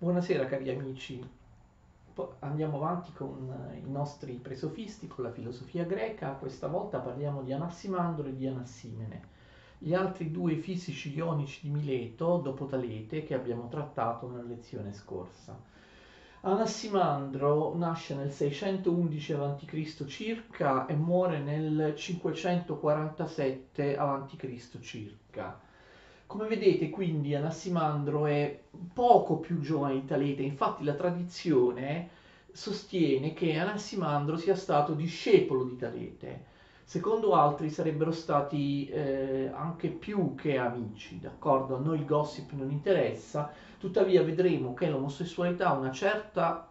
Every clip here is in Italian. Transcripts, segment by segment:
Buonasera cari amici, andiamo avanti con eh, i nostri presofisti, con la filosofia greca, questa volta parliamo di Anassimandro e di Anassimene, gli altri due fisici ionici di Mileto, dopo Talete, che abbiamo trattato nella lezione scorsa. Anassimandro nasce nel 611 a.C. circa e muore nel 547 a.C. circa come vedete quindi Anassimandro è poco più giovane di Talete, infatti la tradizione sostiene che Anassimandro sia stato discepolo di Talete. Secondo altri sarebbero stati eh, anche più che amici, d'accordo? A noi il gossip non interessa, tuttavia vedremo che l'omosessualità ha una certa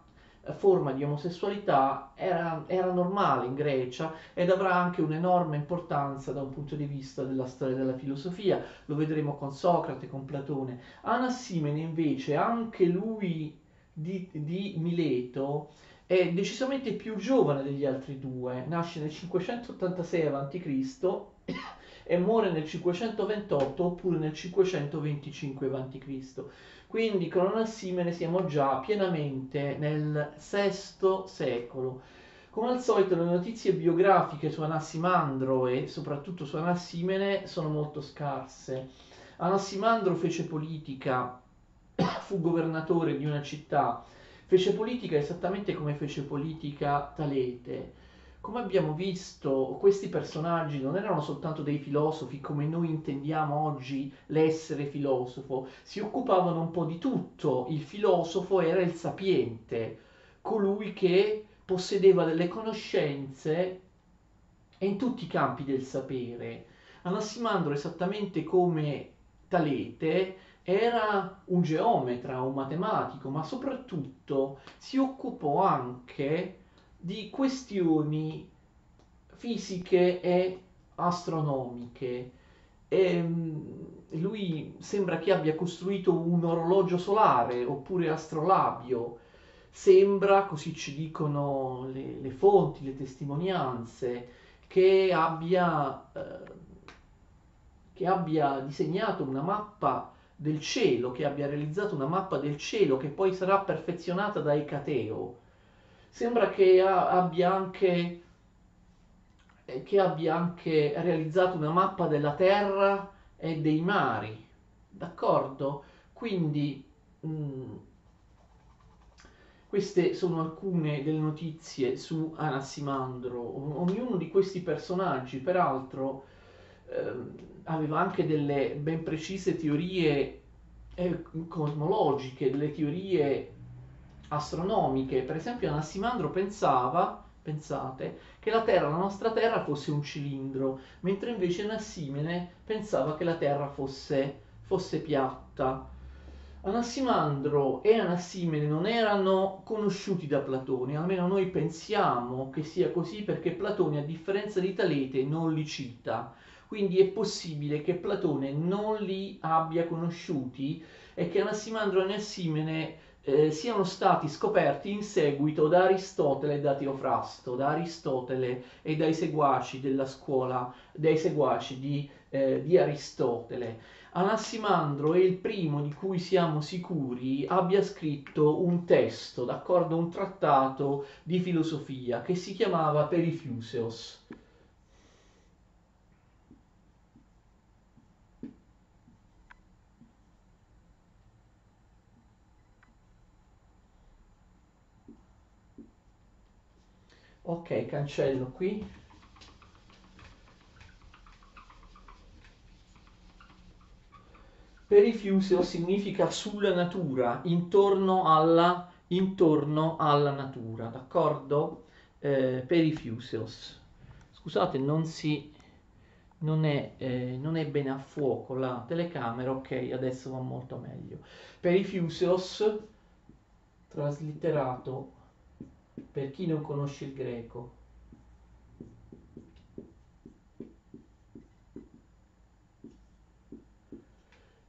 forma di omosessualità era, era, normale in Grecia ed avrà anche un'enorme importanza da un punto di vista della storia della filosofia, lo vedremo con Socrate, con Platone. Anassimene invece, anche lui di, di Mileto, è decisamente più giovane degli altri due, nasce nel 586 a.C. e muore nel 528 oppure nel 525 a.C. Quindi con Anassimene siamo già pienamente nel VI secolo. Come al solito le notizie biografiche su Anassimandro e soprattutto su Anassimene sono molto scarse. Anassimandro fece politica, fu governatore di una città, fece politica esattamente come fece politica Talete come abbiamo visto, questi personaggi non erano soltanto dei filosofi come noi intendiamo oggi l'essere filosofo, si occupavano un po' di tutto. Il filosofo era il sapiente, colui che possedeva delle conoscenze in tutti i campi del sapere. Anassimandro, esattamente come Talete, era un geometra, un matematico, ma soprattutto si occupò anche di questioni fisiche e astronomiche. E ehm, lui sembra che abbia costruito un orologio solare oppure astrolabio. Sembra, così ci dicono le, le fonti, le testimonianze, che abbia, eh, che abbia disegnato una mappa del cielo, che abbia realizzato una mappa del cielo che poi sarà perfezionata da Ecateo sembra che abbia anche, eh, che abbia anche realizzato una mappa della terra e dei mari, d'accordo? Quindi mm, queste sono alcune delle notizie su Anassimandro. Ognuno di questi personaggi, peraltro, eh, aveva anche delle ben precise teorie eh, cosmologiche, delle teorie astronomiche. Per esempio Anassimandro pensava, pensate, che la Terra, la nostra Terra fosse un cilindro, mentre invece Anassimene pensava che la Terra fosse, fosse piatta. Anassimandro e Anassimene non erano conosciuti da Platone, almeno noi pensiamo che sia così perché Platone, a differenza di Talete, non li cita. Quindi è possibile che Platone non li abbia conosciuti e che Anassimandro e Anassimene eh, siano stati scoperti in seguito da Aristotele e da Teofrasto, da Aristotele e dai seguaci della scuola, dai seguaci di, eh, di Aristotele. Anassimandro è il primo di cui siamo sicuri abbia scritto un testo, d'accordo, un trattato di filosofia che si chiamava Perifuseos. Ok cancello qui. Perifusio significa sulla natura intorno alla, intorno alla natura d'accordo? Eh, perifusios scusate non si non è, eh, non è bene a fuoco la telecamera ok adesso va molto meglio. Perifusios traslitterato per chi non conosce il greco.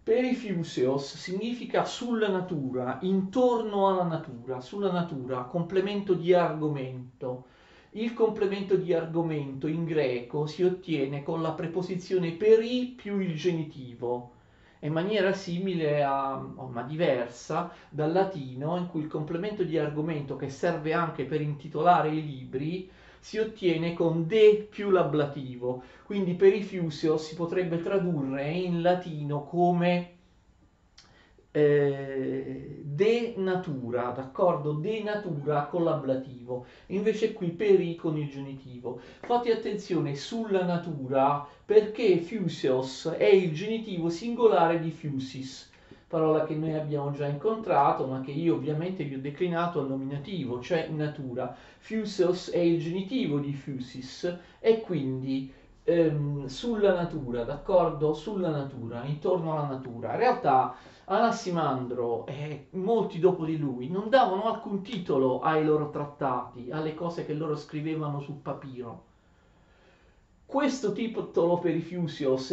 Perifuseos significa sulla natura, intorno alla natura, sulla natura, complemento di argomento. Il complemento di argomento in greco si ottiene con la preposizione peri più il genitivo in maniera simile a, ma diversa dal latino, in cui il complemento di argomento che serve anche per intitolare i libri si ottiene con de più l'ablativo. Quindi per i Fusio si potrebbe tradurre in latino come eh, de natura, d'accordo? De natura con l'ablativo, invece qui peri con il genitivo. Fate attenzione sulla natura perché fusios è il genitivo singolare di fusis, parola che noi abbiamo già incontrato, ma che io ovviamente vi ho declinato al nominativo, cioè natura. Fusios è il genitivo di fusis e quindi ehm, sulla natura, d'accordo? Sulla natura, intorno alla natura. In realtà Anassimandro e molti dopo di lui non davano alcun titolo ai loro trattati, alle cose che loro scrivevano sul papiro. Questo titolo per i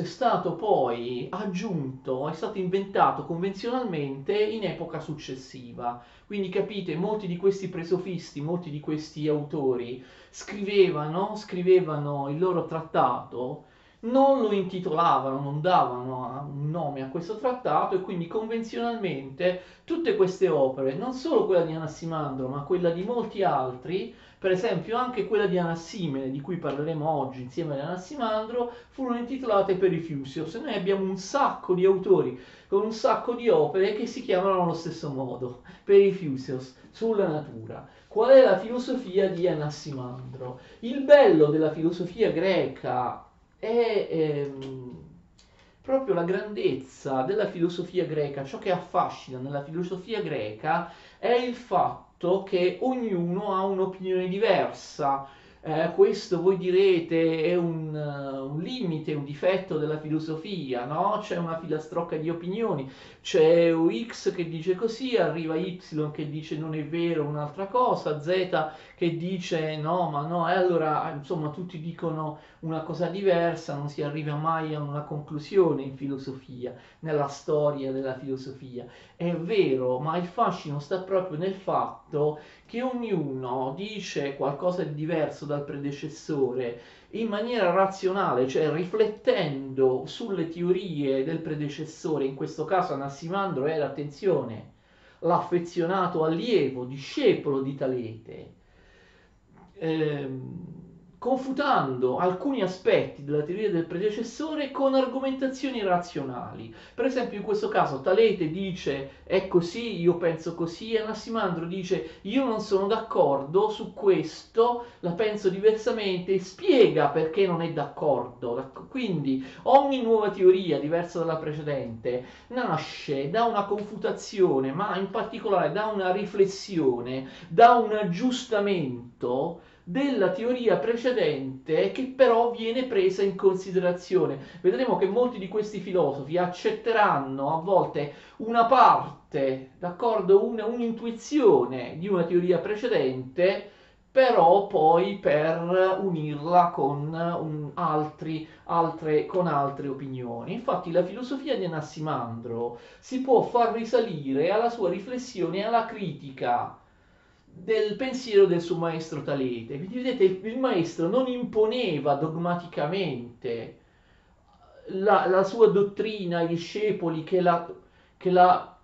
è stato poi aggiunto, è stato inventato convenzionalmente in epoca successiva. Quindi capite, molti di questi presofisti, molti di questi autori scrivevano, scrivevano il loro trattato non lo intitolavano, non davano un nome a questo trattato e quindi convenzionalmente tutte queste opere, non solo quella di Anassimandro, ma quella di molti altri, per esempio anche quella di Anassimene, di cui parleremo oggi insieme ad Anassimandro, furono intitolate per Perifusios. Noi abbiamo un sacco di autori con un sacco di opere che si chiamano allo stesso modo, per Perifusios, sulla natura. Qual è la filosofia di Anassimandro? Il bello della filosofia greca è ehm, proprio la grandezza della filosofia greca, ciò che affascina nella filosofia greca è il fatto che ognuno ha un'opinione diversa eh, questo voi direte è un, uh, un, limite, un difetto della filosofia, no? C'è una filastrocca di opinioni, c'è X che dice così, arriva Y che dice non è vero un'altra cosa, Z che dice no, ma no, e allora insomma tutti dicono una cosa diversa, non si arriva mai a una conclusione in filosofia, nella storia della filosofia. È vero, ma il fascino sta proprio nel fatto che ognuno dice qualcosa di diverso dal predecessore in maniera razionale, cioè riflettendo sulle teorie del predecessore, in questo caso Anassimandro era, attenzione, l'affezionato allievo, discepolo di Talete. Ehm, confutando alcuni aspetti della teoria del predecessore con argomentazioni razionali. Per esempio in questo caso Talete dice è così, io penso così, e Anassimandro dice io non sono d'accordo su questo, la penso diversamente e spiega perché non è d'accordo. Quindi ogni nuova teoria diversa dalla precedente nasce da una confutazione, ma in particolare da una riflessione, da un aggiustamento della teoria precedente che però viene presa in considerazione. Vedremo che molti di questi filosofi accetteranno a volte una parte, d'accordo, una, un'intuizione di una teoria precedente, però poi per unirla con, un, altri, altre, con altre opinioni. Infatti la filosofia di Anassimandro si può far risalire alla sua riflessione e alla critica del pensiero del suo maestro Talete. Quindi vedete, il, maestro non imponeva dogmaticamente la, la, sua dottrina ai discepoli che la, che la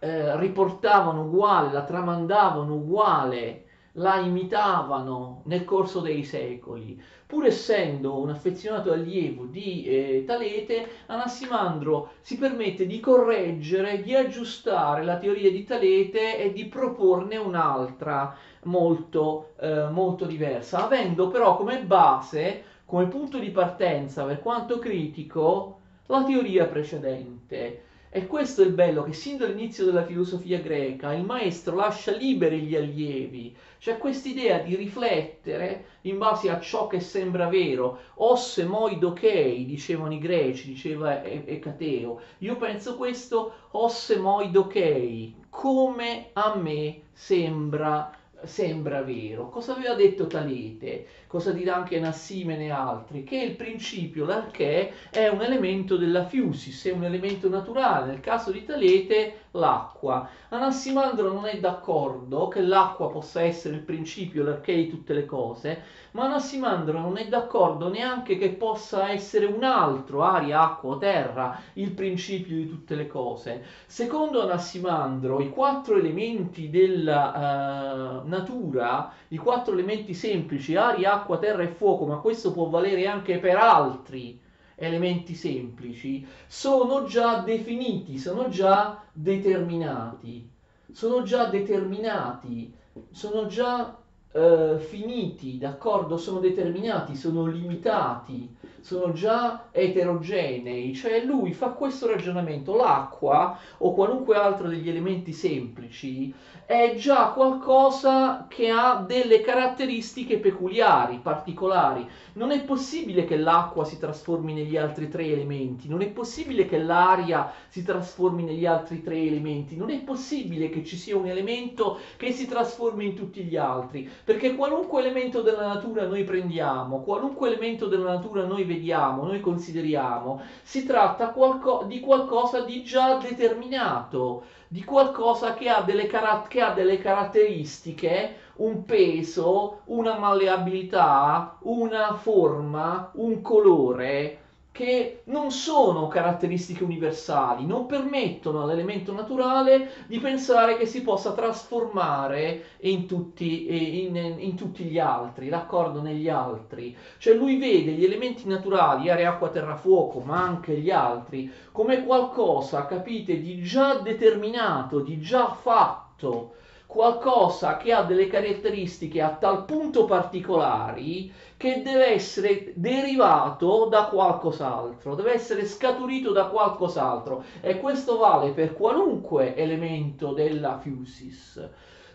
eh, riportavano uguale, la tramandavano uguale la imitavano nel corso dei secoli. Pur essendo un affezionato allievo di eh, Talete, Anassimandro si permette di correggere, di aggiustare la teoria di Talete e di proporne un'altra molto, eh, molto diversa, avendo però come base, come punto di partenza, per quanto critico, la teoria precedente. E questo è il bello, che sin dall'inizio della filosofia greca il maestro lascia liberi gli allievi, c'è quest'idea di riflettere in base a ciò che sembra vero, osse moi dokei, dicevano i greci, diceva Ecateo, io penso questo, osse moi dokei, come a me sembra. vero sembra vero. Cosa aveva detto Talete? Cosa dirà anche Nassimene e altri? Che il principio, l'arché, è un elemento della fiusis, è un elemento naturale. Nel caso di Talete l'acqua. Anassimandro non è d'accordo che l'acqua possa essere il principio, l'archè di tutte le cose, ma Anassimandro non è d'accordo neanche che possa essere un altro, aria, acqua terra, il principio di tutte le cose. Secondo Anassimandro, i quattro elementi della uh, natura, i quattro elementi semplici, aria, acqua, terra e fuoco, ma questo può valere anche per altri elementi semplici, sono già definiti, sono già determinati, sono già determinati, sono già eh, finiti, d'accordo? Sono determinati, sono limitati, sono già eterogenei, cioè lui fa questo ragionamento, l'acqua o qualunque altro degli elementi semplici è già qualcosa che ha delle caratteristiche peculiari, particolari. Non è possibile che l'acqua si trasformi negli altri tre elementi, non è possibile che l'aria si trasformi negli altri tre elementi, non è possibile che ci sia un elemento che si trasformi in tutti gli altri, perché qualunque elemento della natura noi prendiamo, qualunque elemento della natura noi vediamo, noi consideriamo, si tratta qualco- di qualcosa di già determinato di qualcosa che ha delle, car- che ha delle caratteristiche, un peso, una malleabilità, una forma, un colore che non sono caratteristiche universali, non permettono all'elemento naturale di pensare che si possa trasformare in tutti, in, in tutti, gli altri, d'accordo negli altri. Cioè lui vede gli elementi naturali, aria, acqua, terra, fuoco, ma anche gli altri, come qualcosa, capite, di già determinato, di già fatto qualcosa che ha delle caratteristiche a tal punto particolari che deve essere derivato da qualcos'altro, deve essere scaturito da qualcos'altro e questo vale per qualunque elemento della fusis.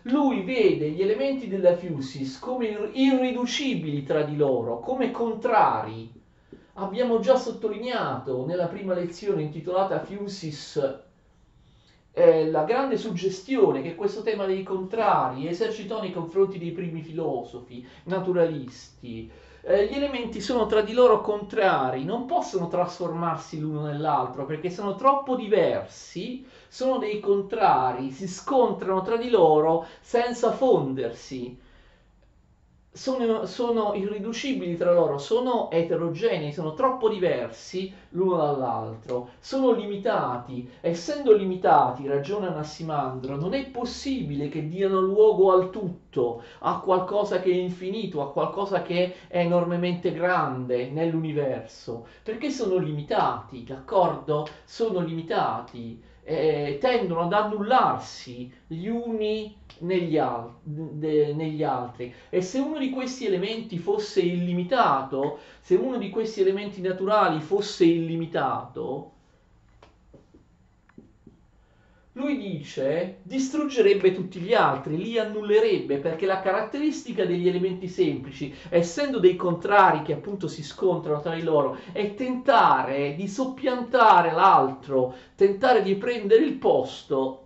Lui vede gli elementi della fusis come irriducibili tra di loro, come contrari. Abbiamo già sottolineato nella prima lezione intitolata Fusis eh, la grande suggestione che questo tema dei contrari esercitò nei confronti dei primi filosofi naturalisti. Eh, gli elementi sono tra di loro contrari, non possono trasformarsi l'uno nell'altro perché sono troppo diversi, sono dei contrari, si scontrano tra di loro senza fondersi sono, sono, irriducibili tra loro, sono eterogenei, sono troppo diversi l'uno dall'altro, sono limitati. Essendo limitati, ragiona Nassimandro, non è possibile che diano luogo al tutto, a qualcosa che è infinito, a qualcosa che è enormemente grande nell'universo, perché sono limitati, d'accordo? Sono limitati eh, tendono ad annullarsi gli uni negli, al- de- negli, altri. E se uno di questi elementi fosse illimitato, se uno di questi elementi naturali fosse illimitato, lui dice distruggerebbe tutti gli altri, li annullerebbe perché la caratteristica degli elementi semplici, essendo dei contrari che appunto si scontrano tra di loro, è tentare di soppiantare l'altro, tentare di prendere il posto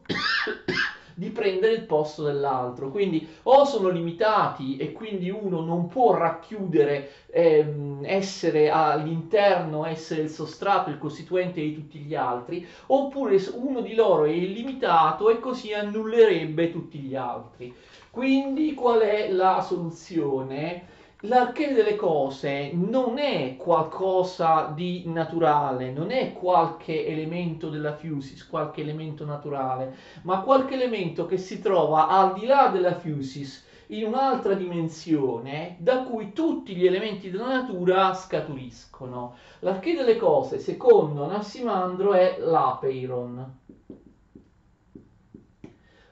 di prendere il posto dell'altro. Quindi o sono limitati e quindi uno non può racchiudere, ehm, essere all'interno, essere il sostrato, il costituente di tutti gli altri, oppure uno di loro è illimitato e così annullerebbe tutti gli altri. Quindi qual è la soluzione? L'archè delle cose non è qualcosa di naturale, non è qualche elemento della fusis, qualche elemento naturale, ma qualche elemento che si trova al di là della fusis, in un'altra dimensione da cui tutti gli elementi della natura scaturiscono. L'archè delle cose, secondo Nassimandro, è l'apeiron.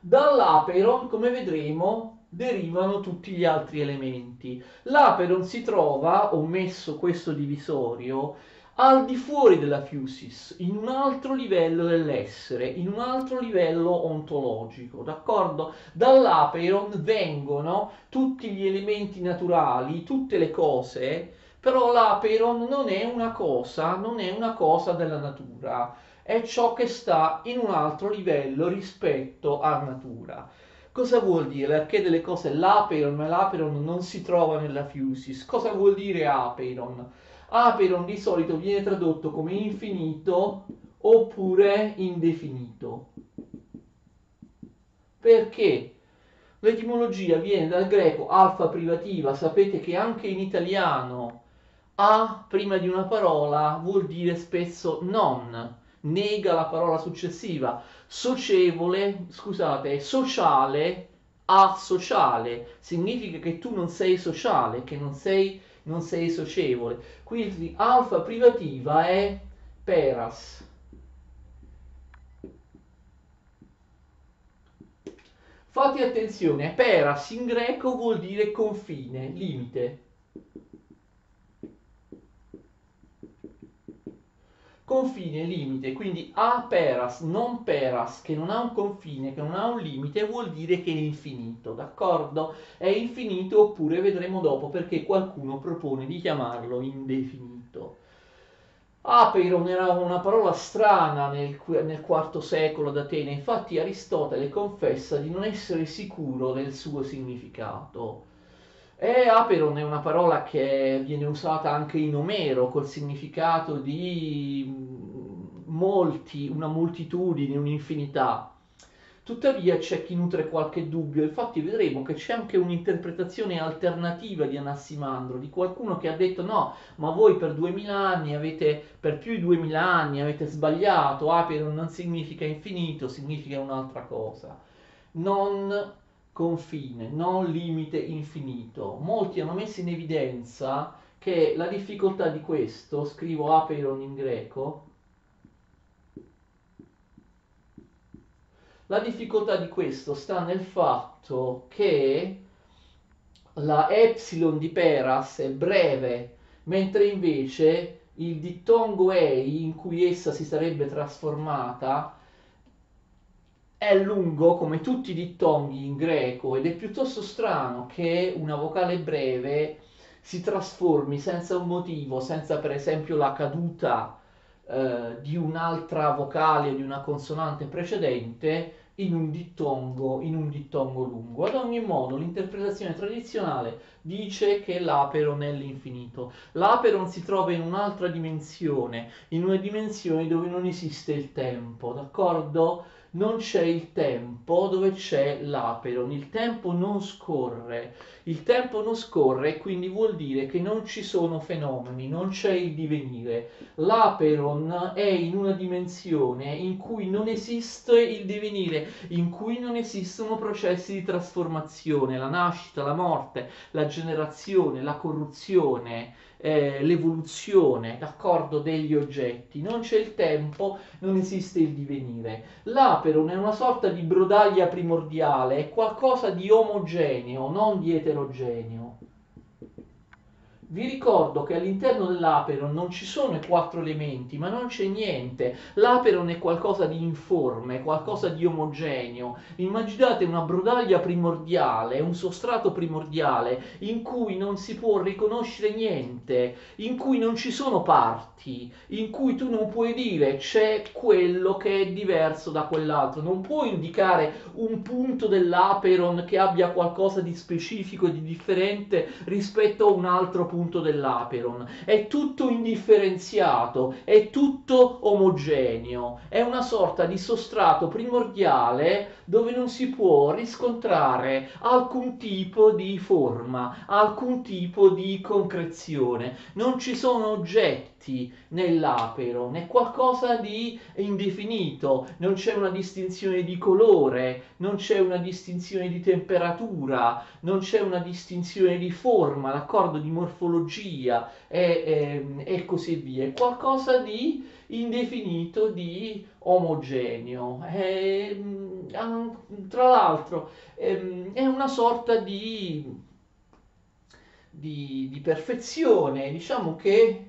Dall'apeiron, come vedremo, derivano tutti gli altri elementi. L'aperon si trova, ho messo questo divisorio, al di fuori della fusis, in un altro livello dell'essere, in un altro livello ontologico, d'accordo? Dall'aperon vengono tutti gli elementi naturali, tutte le cose, però l'aperon non è una cosa, non è una cosa della natura, è ciò che sta in un altro livello rispetto alla natura. Cosa vuol dire? Perché delle cose l'aperon, l'aperon non si trova nella fusis. Cosa vuol dire aperon? Aperon di solito viene tradotto come infinito oppure indefinito. Perché? L'etimologia viene dal greco alfa privativa, sapete che anche in italiano a prima di una parola vuol dire spesso non, nega la parola successiva. Socievole, scusate, sociale, asociale, significa che tu non sei sociale, che non sei, non sei socievole. Quindi alfa privativa è peras. Fate attenzione, peras in greco vuol dire confine, limite. Confine, limite, quindi a peras, non peras, che non ha un confine, che non ha un limite, vuol dire che è infinito, d'accordo? È infinito oppure vedremo dopo perché qualcuno propone di chiamarlo indefinito. Apeiron era una parola strana nel, nel IV secolo d'Atene, infatti Aristotele confessa di non essere sicuro del suo significato. E Aperon è una parola che viene usata anche in Omero col significato di molti, una moltitudine, un'infinità. Tuttavia c'è chi nutre qualche dubbio, infatti vedremo che c'è anche un'interpretazione alternativa di Anassimandro, di qualcuno che ha detto no, ma voi per 2000 anni avete, per più di 2000 anni avete sbagliato, Aperon non significa infinito, significa un'altra cosa. Non confine, non limite infinito. Molti hanno messo in evidenza che la difficoltà di questo, scrivo Aperon in greco, La difficoltà di questo sta nel fatto che la epsilon di Peras è breve, mentre invece il dittongo ei in cui essa si sarebbe trasformata è lungo come tutti i dittonghi in greco ed è piuttosto strano che una vocale breve si trasformi senza un motivo, senza per esempio la caduta eh, di un'altra vocale o di una consonante precedente in un dittongo, in un dittongo lungo. Ad ogni modo, l'interpretazione tradizionale dice che l'aperon è l'infinito. L'aperon si trova in un'altra dimensione, in una dimensione dove non esiste il tempo, d'accordo? Non c'è il tempo dove c'è l'aperon, il tempo non scorre, il tempo non scorre quindi vuol dire che non ci sono fenomeni, non c'è il divenire. L'aperon è in una dimensione in cui non esiste il divenire, in cui non esistono processi di trasformazione, la nascita, la morte, la generazione, la corruzione, eh, l'evoluzione, d'accordo, degli oggetti. Non c'è il tempo, non esiste il divenire. L'aperon è una sorta di brodaglia primordiale, è qualcosa di omogeneo, non di eterogeneo. Vi ricordo che all'interno dell'aperon non ci sono i quattro elementi, ma non c'è niente. L'aperon è qualcosa di informe, qualcosa di omogeneo. Immaginate una brodaglia primordiale, un sostrato primordiale in cui non si può riconoscere niente, in cui non ci sono parti, in cui tu non puoi dire c'è quello che è diverso da quell'altro. Non puoi indicare un punto dell'aperon che abbia qualcosa di specifico e di differente rispetto a un altro punto punto dell'aperon, è tutto indifferenziato, è tutto omogeneo, è una sorta di sostrato primordiale dove non si può riscontrare alcun tipo di forma, alcun tipo di concrezione, non ci sono oggetti nell'aperon, è qualcosa di indefinito, non c'è una distinzione di colore, non c'è una distinzione di temperatura, non c'è una distinzione di forma, d'accordo, di morfologia e, e, e così via, è qualcosa di indefinito, di omogeneo. E, mm, tra l'altro ehm, è una sorta di, di, di perfezione, diciamo che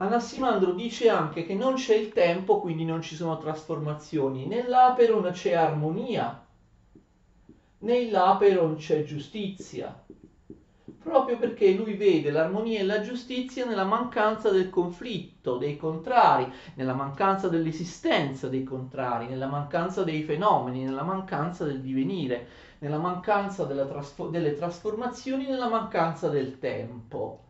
Anassimandro dice anche che non c'è il tempo, quindi non ci sono trasformazioni. Nell'Aperon c'è armonia, nell'Aperon c'è giustizia proprio perché lui vede l'armonia e la giustizia nella mancanza del conflitto, dei contrari, nella mancanza dell'esistenza dei contrari, nella mancanza dei fenomeni, nella mancanza del divenire, nella mancanza trasfo- delle trasformazioni, nella mancanza del tempo.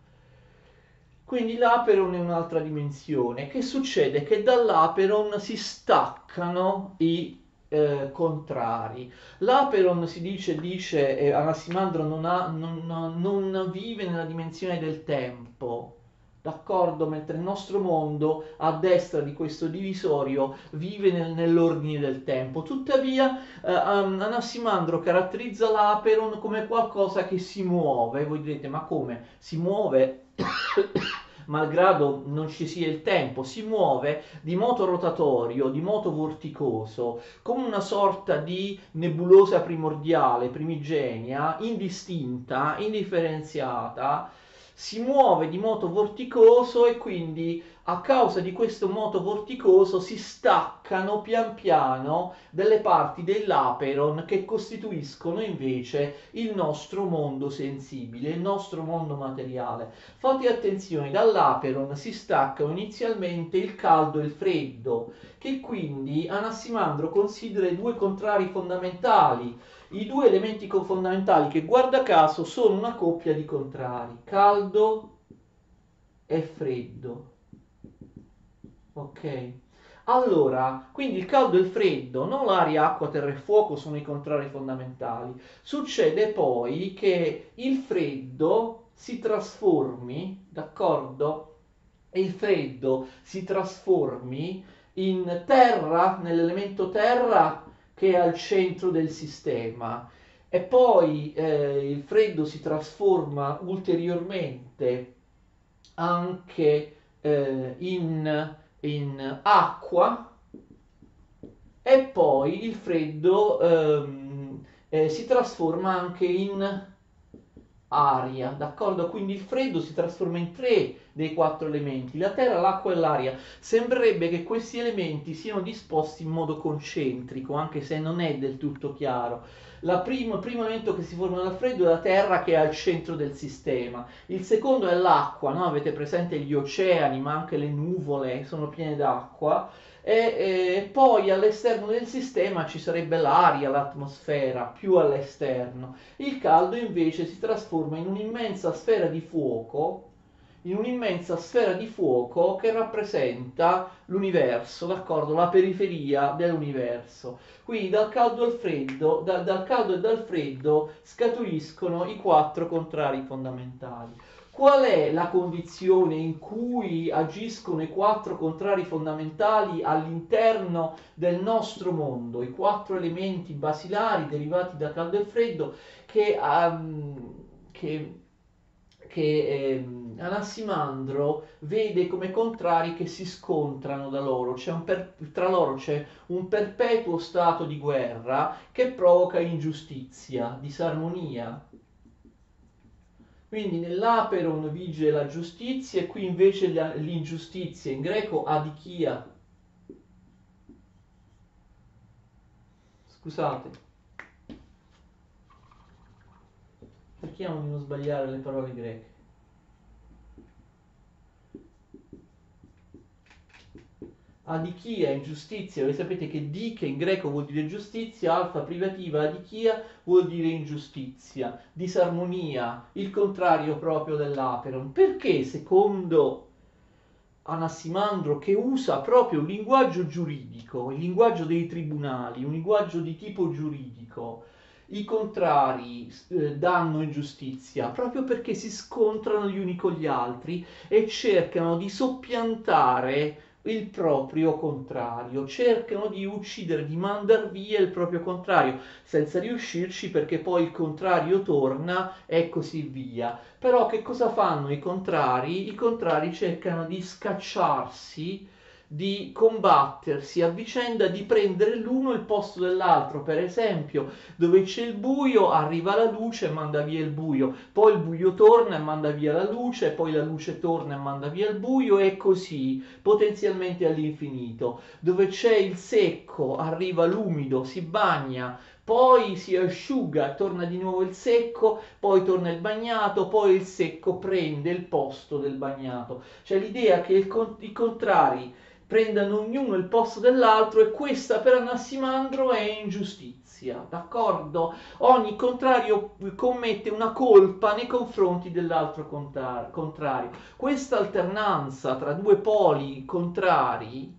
Quindi l'Aperon è un'altra dimensione. Che succede? Che dall'Aperon si staccano i eh, contrari. L'Aperon si dice, dice eh, Anassimandro non, ha, non, non vive nella dimensione del tempo, d'accordo? Mentre il nostro mondo a destra di questo divisorio vive nel, nell'ordine del tempo. Tuttavia eh, Anassimandro caratterizza l'Aperon come qualcosa che si muove. Voi direte, ma come? Si muove? Malgrado non ci sia il tempo, si muove di moto rotatorio, di moto vorticoso, come una sorta di nebulosa primordiale, primigenia, indistinta, indifferenziata, si muove di moto vorticoso e quindi a causa di questo moto vorticoso si staccano pian piano delle parti dell'aperon che costituiscono invece il nostro mondo sensibile, il nostro mondo materiale. Fate attenzione, dall'aperon si staccano inizialmente il caldo e il freddo, che quindi Anassimandro considera i due contrari fondamentali, i due elementi fondamentali che guarda caso sono una coppia di contrari, caldo e freddo Ok. Allora, quindi il caldo e il freddo, non l'aria, acqua, terra e fuoco sono i contrari fondamentali. Succede poi che il freddo si trasformi, d'accordo? E il freddo si trasformi in terra, nell'elemento terra che è al centro del sistema. E poi eh, il freddo si trasforma ulteriormente anche eh, in in acqua e poi il freddo ehm, eh, si trasforma anche in aria, d'accordo? Quindi il freddo si trasforma in tre dei quattro elementi, la terra, l'acqua e l'aria. Sembrerebbe che questi elementi siano disposti in modo concentrico, anche se non è del tutto chiaro. Primo, il primo elemento che si forma dal freddo è la terra che è al centro del sistema, il secondo è l'acqua, no? avete presente gli oceani, ma anche le nuvole sono piene d'acqua, e, e, poi all'esterno del sistema ci sarebbe l'aria, l'atmosfera, più all'esterno. Il caldo invece si trasforma in un'immensa sfera di fuoco in un'immensa sfera di fuoco che rappresenta l'universo, d'accordo? La periferia dell'universo. Quindi dal caldo al freddo, da, dal caldo e dal freddo scaturiscono i quattro contrari fondamentali. Qual è la condizione in cui agiscono i quattro contrari fondamentali all'interno del nostro mondo, i quattro elementi basilari derivati da caldo e freddo che, um, che che eh, Anassimandro vede come contrari che si scontrano loro, per, tra loro c'è un perpetuo stato di guerra che provoca ingiustizia, disarmonia. Quindi nell'aperon vige la giustizia e qui invece l'ingiustizia, in greco adichia. Scusate. Cerchiamo di non sbagliare le parole greche. Adichia, ingiustizia, voi sapete che di che in greco vuol dire giustizia, alfa privativa, adichia vuol dire ingiustizia, disarmonia, il contrario proprio dell'aperon. Perché secondo Anassimandro che usa proprio un linguaggio giuridico, il linguaggio dei tribunali, un linguaggio di tipo giuridico, i contrari eh, danno ingiustizia proprio perché si scontrano gli uni con gli altri e cercano di soppiantare il proprio contrario, cercano di uccidere, di mandar via il proprio contrario, senza riuscirci perché poi il contrario torna e così via. Però che cosa fanno i contrari? I contrari cercano di scacciarsi di combattersi a vicenda di prendere l'uno il posto dell'altro. Per esempio, dove c'è il buio arriva la luce e manda via il buio, poi il buio torna e manda via la luce, poi la luce torna e manda via il buio e così potenzialmente all'infinito. Dove c'è il secco arriva l'umido, si bagna, poi si asciuga, torna di nuovo il secco, poi torna il bagnato, poi il secco prende il posto del bagnato. Cioè l'idea che il, i contrari prendano ognuno il posto dell'altro e questa per Anassimandro è ingiustizia, d'accordo? Ogni contrario commette una colpa nei confronti dell'altro contrario. Questa alternanza tra due poli contrari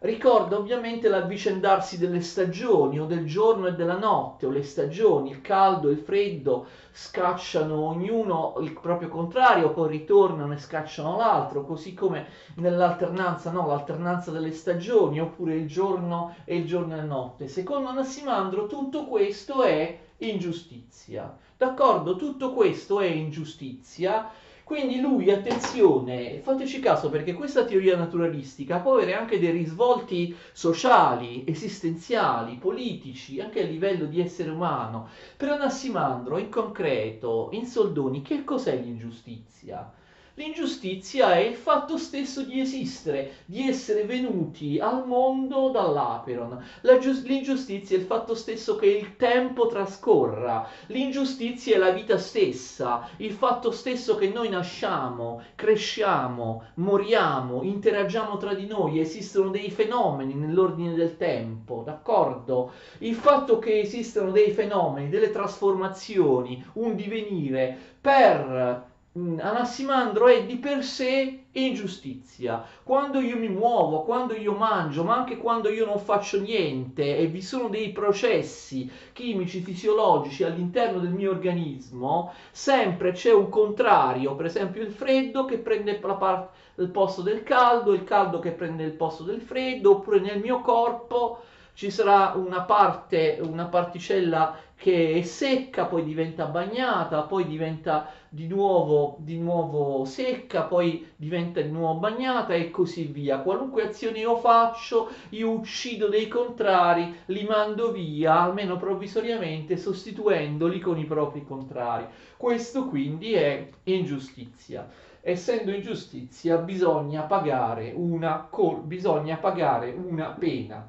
ricorda ovviamente l'avvicendarsi delle stagioni o del giorno e della notte o le stagioni, il caldo e il freddo scacciano ognuno il proprio contrario, poi ritornano e scacciano l'altro, così come nell'alternanza, no, l'alternanza delle stagioni oppure il giorno e il giorno e la notte. Secondo Anassimandro tutto questo è ingiustizia. D'accordo? Tutto questo è ingiustizia quindi lui, attenzione, fateci caso perché questa teoria naturalistica può avere anche dei risvolti sociali, esistenziali, politici, anche a livello di essere umano. Per Anassimandro, in concreto, in soldoni, che cos'è l'ingiustizia? L'ingiustizia è il fatto stesso di esistere, di essere venuti al mondo dall'Aperon. Giu- l'ingiustizia è il fatto stesso che il tempo trascorra. L'ingiustizia è la vita stessa, il fatto stesso che noi nasciamo, cresciamo, moriamo, interagiamo tra di noi, esistono dei fenomeni nell'ordine del tempo, d'accordo? Il fatto che esistano dei fenomeni, delle trasformazioni, un divenire per Anassimandro è di per sé ingiustizia. Quando io mi muovo, quando io mangio, ma anche quando io non faccio niente e vi sono dei processi chimici, fisiologici all'interno del mio organismo, sempre c'è un contrario, per esempio il freddo che prende la parte il posto del caldo, il caldo che prende il posto del freddo, oppure nel mio corpo ci sarà una parte, una particella che è secca, poi diventa bagnata, poi diventa di nuovo, di nuovo secca, poi diventa di nuovo bagnata e così via. Qualunque azione io faccio, io uccido dei contrari, li mando via, almeno provvisoriamente, sostituendoli con i propri contrari. Questo quindi è ingiustizia essendo ingiustizia bisogna pagare una, col- bisogna pagare una pena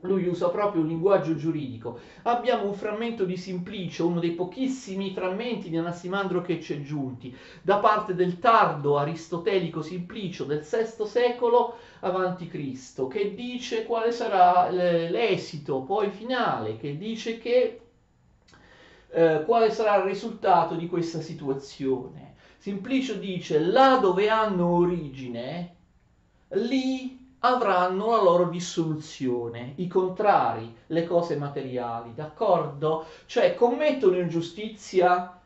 lui usa proprio un linguaggio giuridico. Abbiamo un frammento di Simplicio, uno dei pochissimi frammenti di Anassimandro che ci è giunti, da parte del tardo aristotelico Simplicio del VI secolo Cristo, che dice quale sarà l'esito poi finale, che dice che eh, quale sarà il risultato di questa situazione. Simplicio dice là dove hanno origine, lì avranno la loro dissoluzione, i contrari, le cose materiali, d'accordo? Cioè commettono ingiustizia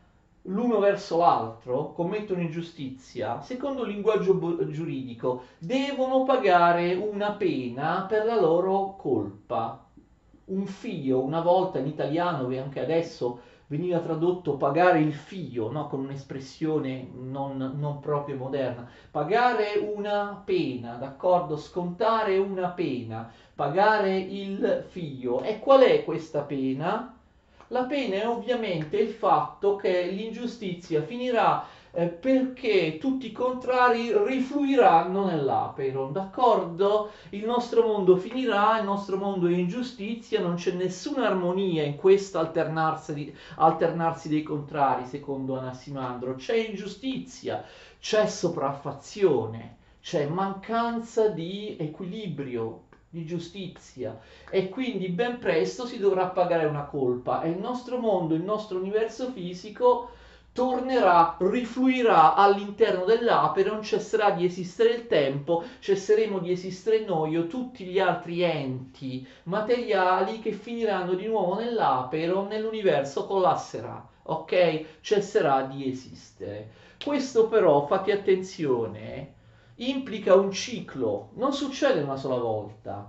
l'uno verso l'altro, commettono ingiustizia, secondo il linguaggio giuridico, devono pagare una pena per la loro colpa. Un figlio, una volta in italiano e anche adesso veniva tradotto pagare il figlio, no? con un'espressione non, non, proprio moderna, pagare una pena, d'accordo? Scontare una pena, pagare il figlio. E qual è questa pena? La pena è ovviamente il fatto che l'ingiustizia finirà eh, perché tutti i contrari rifluiranno nell'Aperon, d'accordo? Il nostro mondo finirà, il nostro mondo è ingiustizia, non c'è nessuna armonia in questo alternarsi, alternarsi dei contrari, secondo Anassimandro, c'è ingiustizia, c'è sopraffazione, c'è mancanza di equilibrio, di giustizia. E quindi ben presto si dovrà pagare una colpa. E il nostro mondo, il nostro universo fisico tornerà, rifluirà all'interno dell'Aperon, cesserà di esistere il tempo, cesseremo di esistere noi o tutti gli altri enti materiali che finiranno di nuovo nell'Aperon, nell'universo collasserà, ok? Cesserà di esistere. Questo però, fate attenzione, implica un ciclo, non succede una sola volta.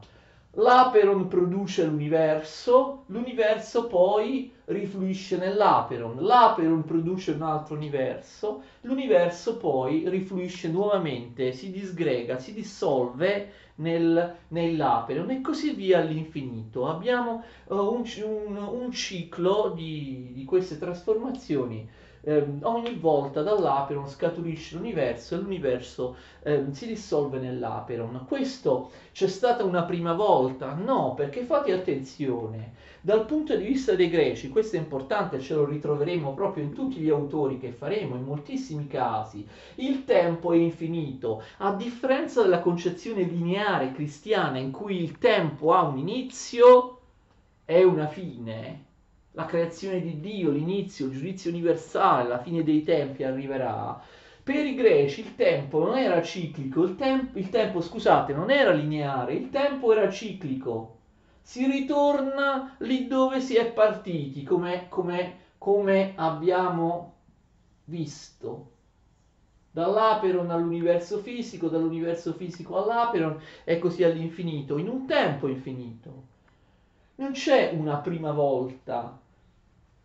L'Aperon produce l'universo, l'universo poi rifluisce nell'Aperon, l'Aperon produce un altro universo, l'universo poi rifluisce nuovamente, si disgrega, si dissolve nel, nell'Aperon e così via all'infinito. Abbiamo uh, un, un, un, ciclo di, di queste trasformazioni eh, ogni volta dall'Aperon scaturisce l'universo e l'universo eh, si dissolve nell'Aperon. Questo c'è stata una prima volta? No, perché fate attenzione, dal punto di vista dei greci, questo è importante, ce lo ritroveremo proprio in tutti gli autori che faremo, in moltissimi casi, il tempo è infinito, a differenza della concezione lineare cristiana in cui il tempo ha un inizio e una fine, la creazione di Dio, l'inizio, il giudizio universale, la fine dei tempi arriverà. Per i greci il tempo non era ciclico, il, tempo, il tempo, scusate, non era lineare, il tempo era ciclico. Si ritorna lì dove si è partiti, come, come, come abbiamo visto. Dall'Aperon all'universo fisico, dall'universo fisico all'Aperon e così all'infinito, in un tempo infinito. Non c'è una prima volta.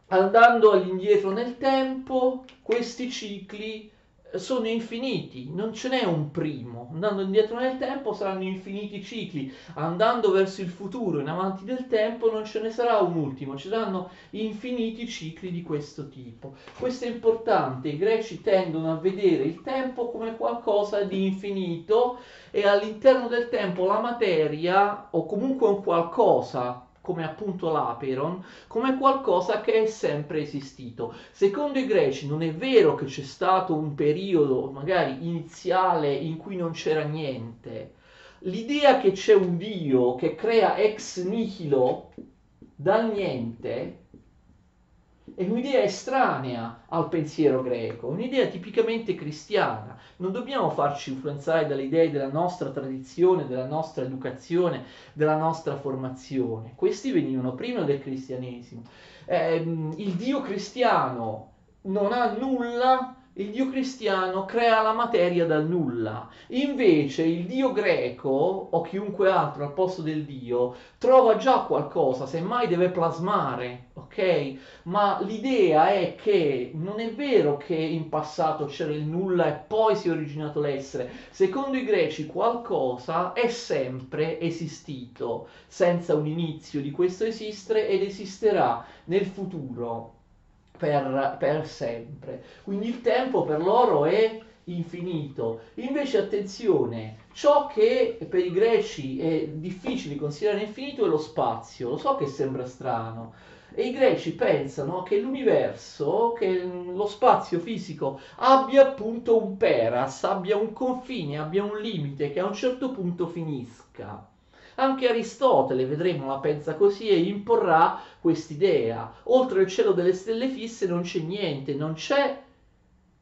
Andando all'indietro nel tempo, questi cicli sono infiniti, non ce n'è un primo. Andando indietro nel tempo saranno infiniti cicli, andando verso il futuro in avanti del tempo non ce ne sarà un ultimo, ci saranno infiniti cicli di questo tipo. Questo è importante, i greci tendono a vedere il tempo come qualcosa di infinito e all'interno del tempo la materia o comunque un qualcosa come appunto l'Aperon, come qualcosa che è sempre esistito. Secondo i greci non è vero che c'è stato un periodo magari iniziale in cui non c'era niente. L'idea che c'è un Dio che crea ex nihilo dal niente è un'idea estranea al pensiero greco, un'idea tipicamente cristiana. Non dobbiamo farci influenzare dalle idee della nostra tradizione, della nostra educazione, della nostra formazione. Questi venivano prima del cristianesimo. Eh, il Dio cristiano non ha nulla il dio cristiano crea la materia dal nulla. Invece il dio greco, o chiunque altro al posto del dio, trova già qualcosa, semmai deve plasmare, ok? Ma l'idea è che non è vero che in passato c'era il nulla e poi si è originato l'essere. Secondo i greci qualcosa è sempre esistito, senza un inizio di questo esistere ed esisterà nel futuro per, per sempre. Quindi il tempo per loro è infinito. Invece attenzione, ciò che per i greci è difficile considerare infinito è lo spazio. Lo so che sembra strano. E i greci pensano che l'universo, che lo spazio fisico abbia appunto un peras, abbia un confine, abbia un limite, che a un certo punto finisca. Anche Aristotele, vedremo, la pensa così e imporrà quest'idea. Oltre il cielo delle stelle fisse non c'è niente, non c'è,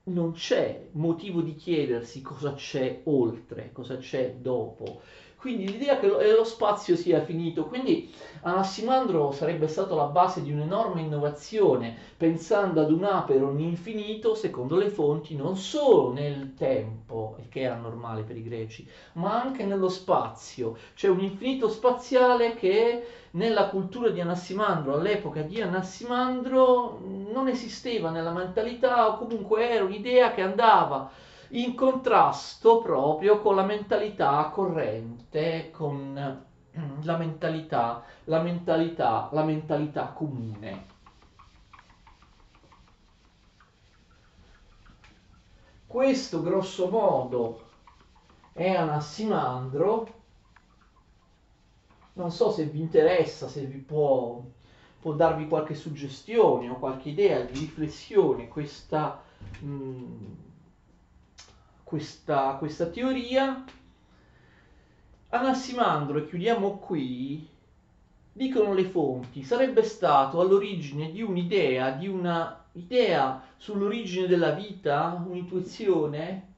non c'è motivo di chiedersi cosa c'è oltre, cosa c'è dopo. Quindi l'idea che lo spazio sia finito, quindi Anassimandro sarebbe stato la base di un'enorme innovazione, pensando ad un aperon infinito, secondo le fonti, non solo nel tempo, che era normale per i greci, ma anche nello spazio. C'è un infinito spaziale che nella cultura di Anassimandro, all'epoca di Anassimandro, non esisteva nella mentalità o comunque era un'idea che andava in contrasto proprio con la mentalità corrente, con mm, la mentalità, la mentalità, la mentalità comune. Questo grosso modo è Anassimandro. Non so se vi interessa, se vi può, può darvi qualche suggestione o qualche idea di riflessione questa mh, mm, questa, questa teoria. Anassimandro, e chiudiamo qui, dicono le fonti, sarebbe stato all'origine di un'idea, di una idea sull'origine della vita, un'intuizione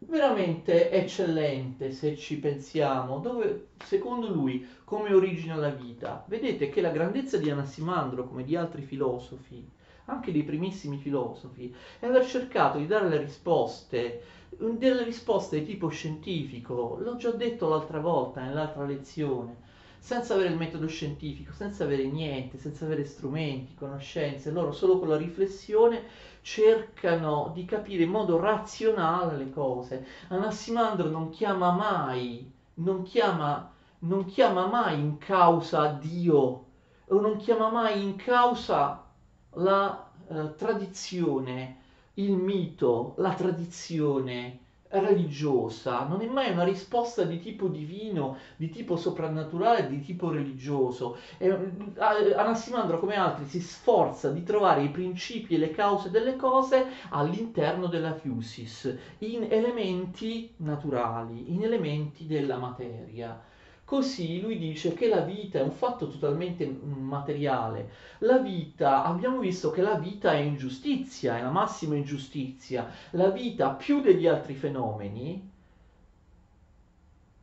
veramente eccellente se ci pensiamo, dove secondo lui come origina la vita. Vedete che la grandezza di Anassimandro, come di altri filosofi, anche dei primissimi filosofi, è aver cercato di dare le risposte delle risposte di tipo scientifico, l'ho già detto l'altra volta nell'altra lezione, senza avere il metodo scientifico, senza avere niente, senza avere strumenti, conoscenze, loro solo con la riflessione cercano di capire in modo razionale le cose. Anassimandro non chiama mai, non chiama, non chiama mai in causa Dio o non chiama mai in causa la eh, tradizione il mito, la tradizione religiosa non è mai una risposta di tipo divino, di tipo soprannaturale, di tipo religioso. E, Anassimandro, come altri, si sforza di trovare i principi e le cause delle cose all'interno della Fusis, in elementi naturali, in elementi della materia. Così lui dice che la vita è un fatto totalmente materiale. La vita, abbiamo visto che la vita è ingiustizia, è la massima ingiustizia. La vita, più degli altri fenomeni,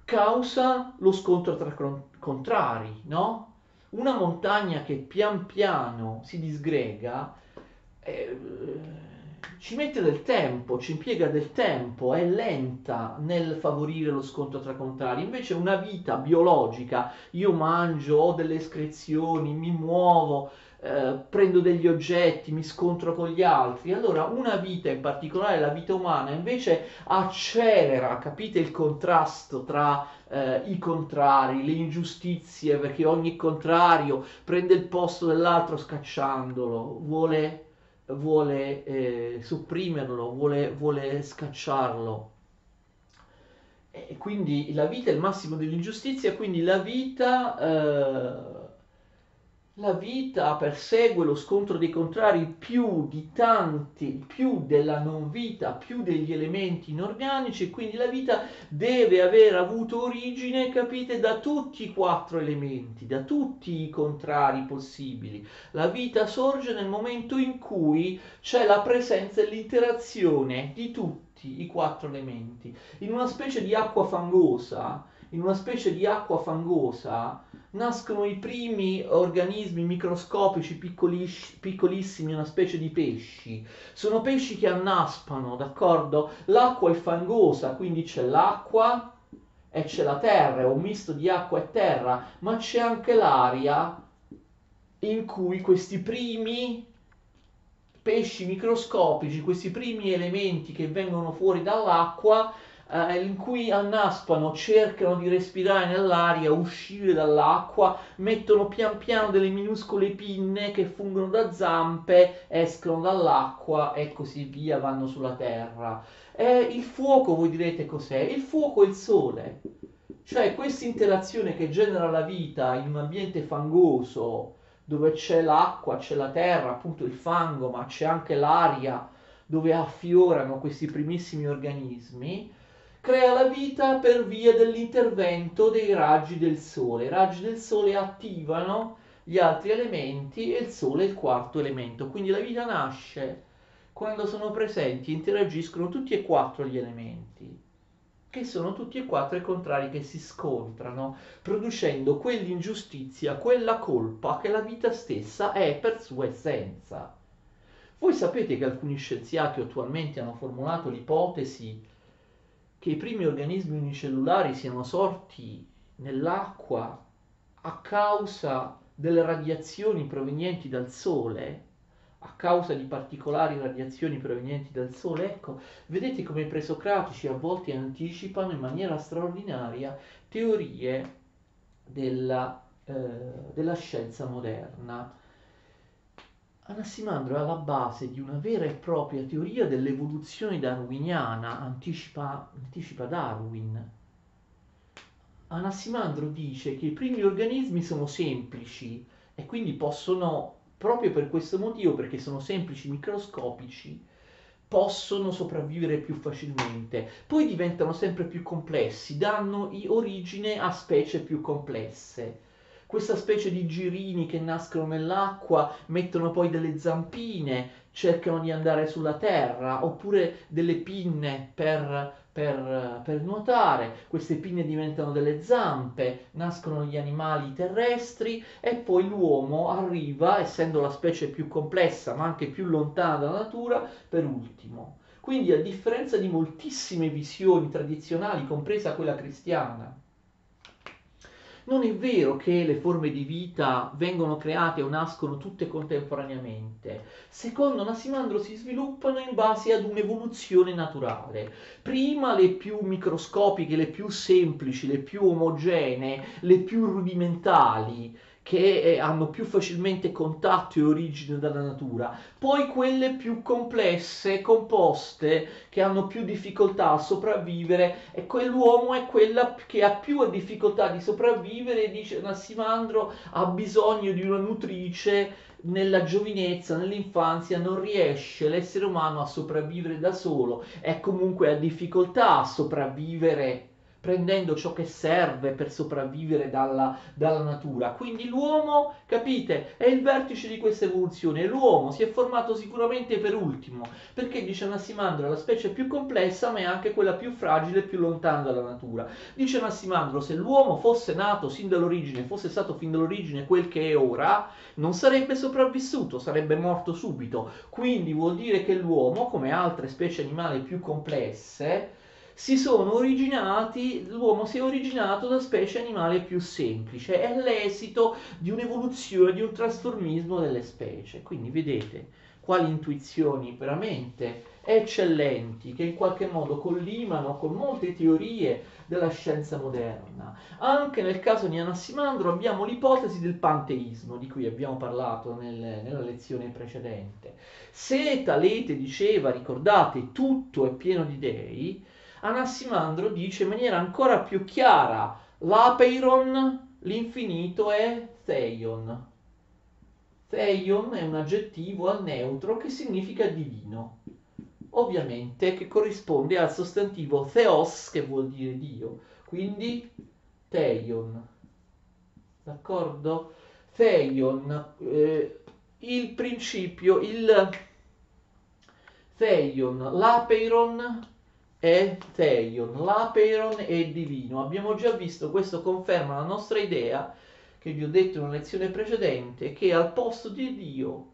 causa lo scontro tra contrari, no? Una montagna che pian piano si disgrega eh, ci mette del tempo, ci impiega del tempo, è lenta nel favorire lo scontro tra contrari. Invece una vita biologica, io mangio, ho delle escrezioni, mi muovo, eh, prendo degli oggetti, mi scontro con gli altri. Allora una vita, in particolare la vita umana, invece accelera, capite il contrasto tra eh, i contrari, le ingiustizie, perché ogni contrario prende il posto dell'altro scacciandolo, vuole vuole eh, sopprimerlo, vuole, vuole scacciarlo. E quindi la vita è il massimo dell'ingiustizia, quindi la vita eh, la vita persegue lo scontro dei contrari più di tanti, più della non vita, più degli elementi inorganici, quindi la vita deve aver avuto origine, capite, da tutti i quattro elementi, da tutti i contrari possibili. La vita sorge nel momento in cui c'è la presenza e l'interazione di tutti i quattro elementi. In una specie di acqua fangosa, in una specie di acqua fangosa, nascono i primi organismi microscopici piccolissimi, una specie di pesci. Sono pesci che annaspano, d'accordo? L'acqua è fangosa, quindi c'è l'acqua e c'è la terra, è un misto di acqua e terra, ma c'è anche l'aria in cui questi primi pesci microscopici, questi primi elementi che vengono fuori dall'acqua, eh, in cui annaspano, cercano di respirare nell'aria, uscire dall'acqua, mettono pian piano delle minuscole pinne che fungono da zampe, escono dall'acqua e così via vanno sulla terra. E il fuoco, voi direte cos'è? Il fuoco è il sole. Cioè questa interazione che genera la vita in un ambiente fangoso, dove c'è l'acqua, c'è la terra, appunto il fango, ma c'è anche l'aria dove affiorano questi primissimi organismi, crea la vita per via dell'intervento dei raggi del Sole. I raggi del Sole attivano gli altri elementi e il Sole è il quarto elemento. Quindi la vita nasce quando sono presenti interagiscono tutti e quattro gli elementi, che sono tutti e quattro i contrari che si scontrano, producendo quell'ingiustizia, quella colpa che la vita stessa è per sua essenza. Voi sapete che alcuni scienziati attualmente hanno formulato l'ipotesi che i primi organismi unicellulari siano sorti nell'acqua a causa delle radiazioni provenienti dal Sole, a causa di particolari radiazioni provenienti dal Sole, ecco, vedete come i presocratici a volte anticipano in maniera straordinaria teorie della, eh, della scienza moderna. Anassimandro è alla base di una vera e propria teoria dell'evoluzione darwiniana, anticipa, anticipa Darwin. Anassimandro dice che i primi organismi sono semplici e quindi possono, proprio per questo motivo, perché sono semplici, microscopici, possono sopravvivere più facilmente. Poi diventano sempre più complessi, danno origine a specie più complesse questa specie di girini che nascono nell'acqua, mettono poi delle zampine, cercano di andare sulla terra, oppure delle pinne per, per, per, nuotare, queste pinne diventano delle zampe, nascono gli animali terrestri e poi l'uomo arriva, essendo la specie più complessa ma anche più lontana dalla natura, per ultimo. Quindi a differenza di moltissime visioni tradizionali, compresa quella cristiana, non è vero che le forme di vita vengono create o nascono tutte contemporaneamente. Secondo Nassimandro si sviluppano in base ad un'evoluzione naturale. Prima le più microscopiche, le più semplici, le più omogenee, le più rudimentali che eh, hanno più facilmente contatto e origine dalla natura, poi quelle più complesse, composte, che hanno più difficoltà a sopravvivere, e quell'uomo è quella che ha più difficoltà di sopravvivere, dice Nassimandro, ha bisogno di una nutrice nella giovinezza, nell'infanzia, non riesce l'essere umano a sopravvivere da solo, e comunque ha difficoltà a sopravvivere prendendo ciò che serve per sopravvivere dalla, dalla natura. Quindi l'uomo, capite, è il vertice di questa evoluzione. L'uomo si è formato sicuramente per ultimo, perché dice Nassimandro è la specie più complessa, ma è anche quella più fragile e più lontana dalla natura. Dice Nassimandro, se l'uomo fosse nato sin dall'origine, fosse stato fin dall'origine quel che è ora, non sarebbe sopravvissuto, sarebbe morto subito. Quindi vuol dire che l'uomo, come altre specie animali più complesse, si sono originati, l'uomo si è originato da specie animali più semplici, è l'esito di un'evoluzione, di un trasformismo delle specie. Quindi vedete quali intuizioni veramente eccellenti che in qualche modo collimano con molte teorie della scienza moderna. Anche nel caso di Anassimandro abbiamo l'ipotesi del panteismo di cui abbiamo parlato nel, nella lezione precedente. Se Talete diceva, ricordate, tutto è pieno di dei, Anassimandro dice in maniera ancora più chiara, l'apeiron, l'infinito è theion. Theion è un aggettivo al neutro che significa divino ovviamente che corrisponde al sostantivo theos che vuol dire Dio, quindi theion. D'accordo? Theion, eh, il principio, il theion, l'apeiron è theion, l'apeiron è divino. Abbiamo già visto, questo conferma la nostra idea che vi ho detto in una lezione precedente, che al posto di Dio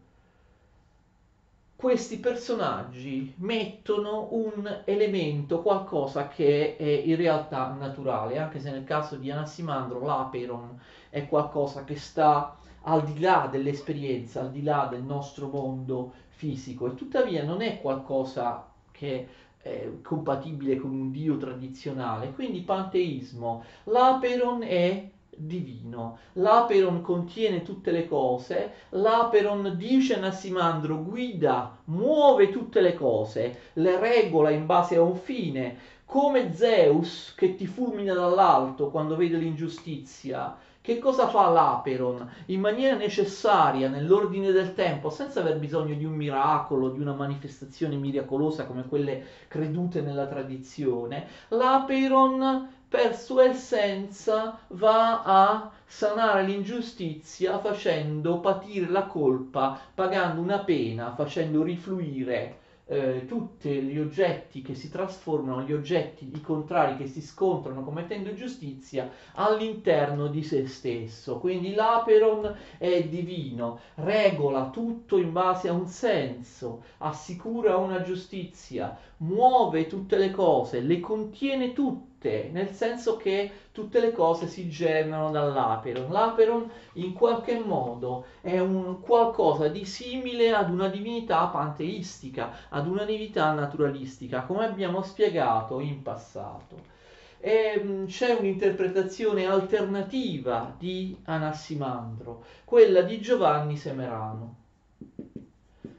questi personaggi mettono un elemento, qualcosa che è in realtà naturale, anche se nel caso di Anassimandro l'Aperon è qualcosa che sta al di là dell'esperienza, al di là del nostro mondo fisico e tuttavia non è qualcosa che è compatibile con un dio tradizionale, quindi panteismo. L'Aperon è divino. L'Aperon contiene tutte le cose, l'Aperon dice Nassimandro guida, muove tutte le cose, le regola in base a un fine, come Zeus che ti fulmina dall'alto quando vede l'ingiustizia. Che cosa fa l'Aperon? In maniera necessaria, nell'ordine del tempo, senza aver bisogno di un miracolo, di una manifestazione miracolosa come quelle credute nella tradizione, l'Aperon per sua essenza va a sanare l'ingiustizia facendo patire la colpa, pagando una pena, facendo rifluire eh, tutti gli oggetti che si trasformano, gli oggetti, i contrari che si scontrano commettendo giustizia all'interno di se stesso. Quindi l'Aperon è divino, regola tutto in base a un senso, assicura una giustizia, muove tutte le cose, le contiene tutte tutte, nel senso che tutte le cose si generano dall'Aperon. L'Aperon in qualche modo è un qualcosa di simile ad una divinità panteistica, ad una divinità naturalistica, come abbiamo spiegato in passato. E, mh, c'è un'interpretazione alternativa di Anassimandro, quella di Giovanni Semerano.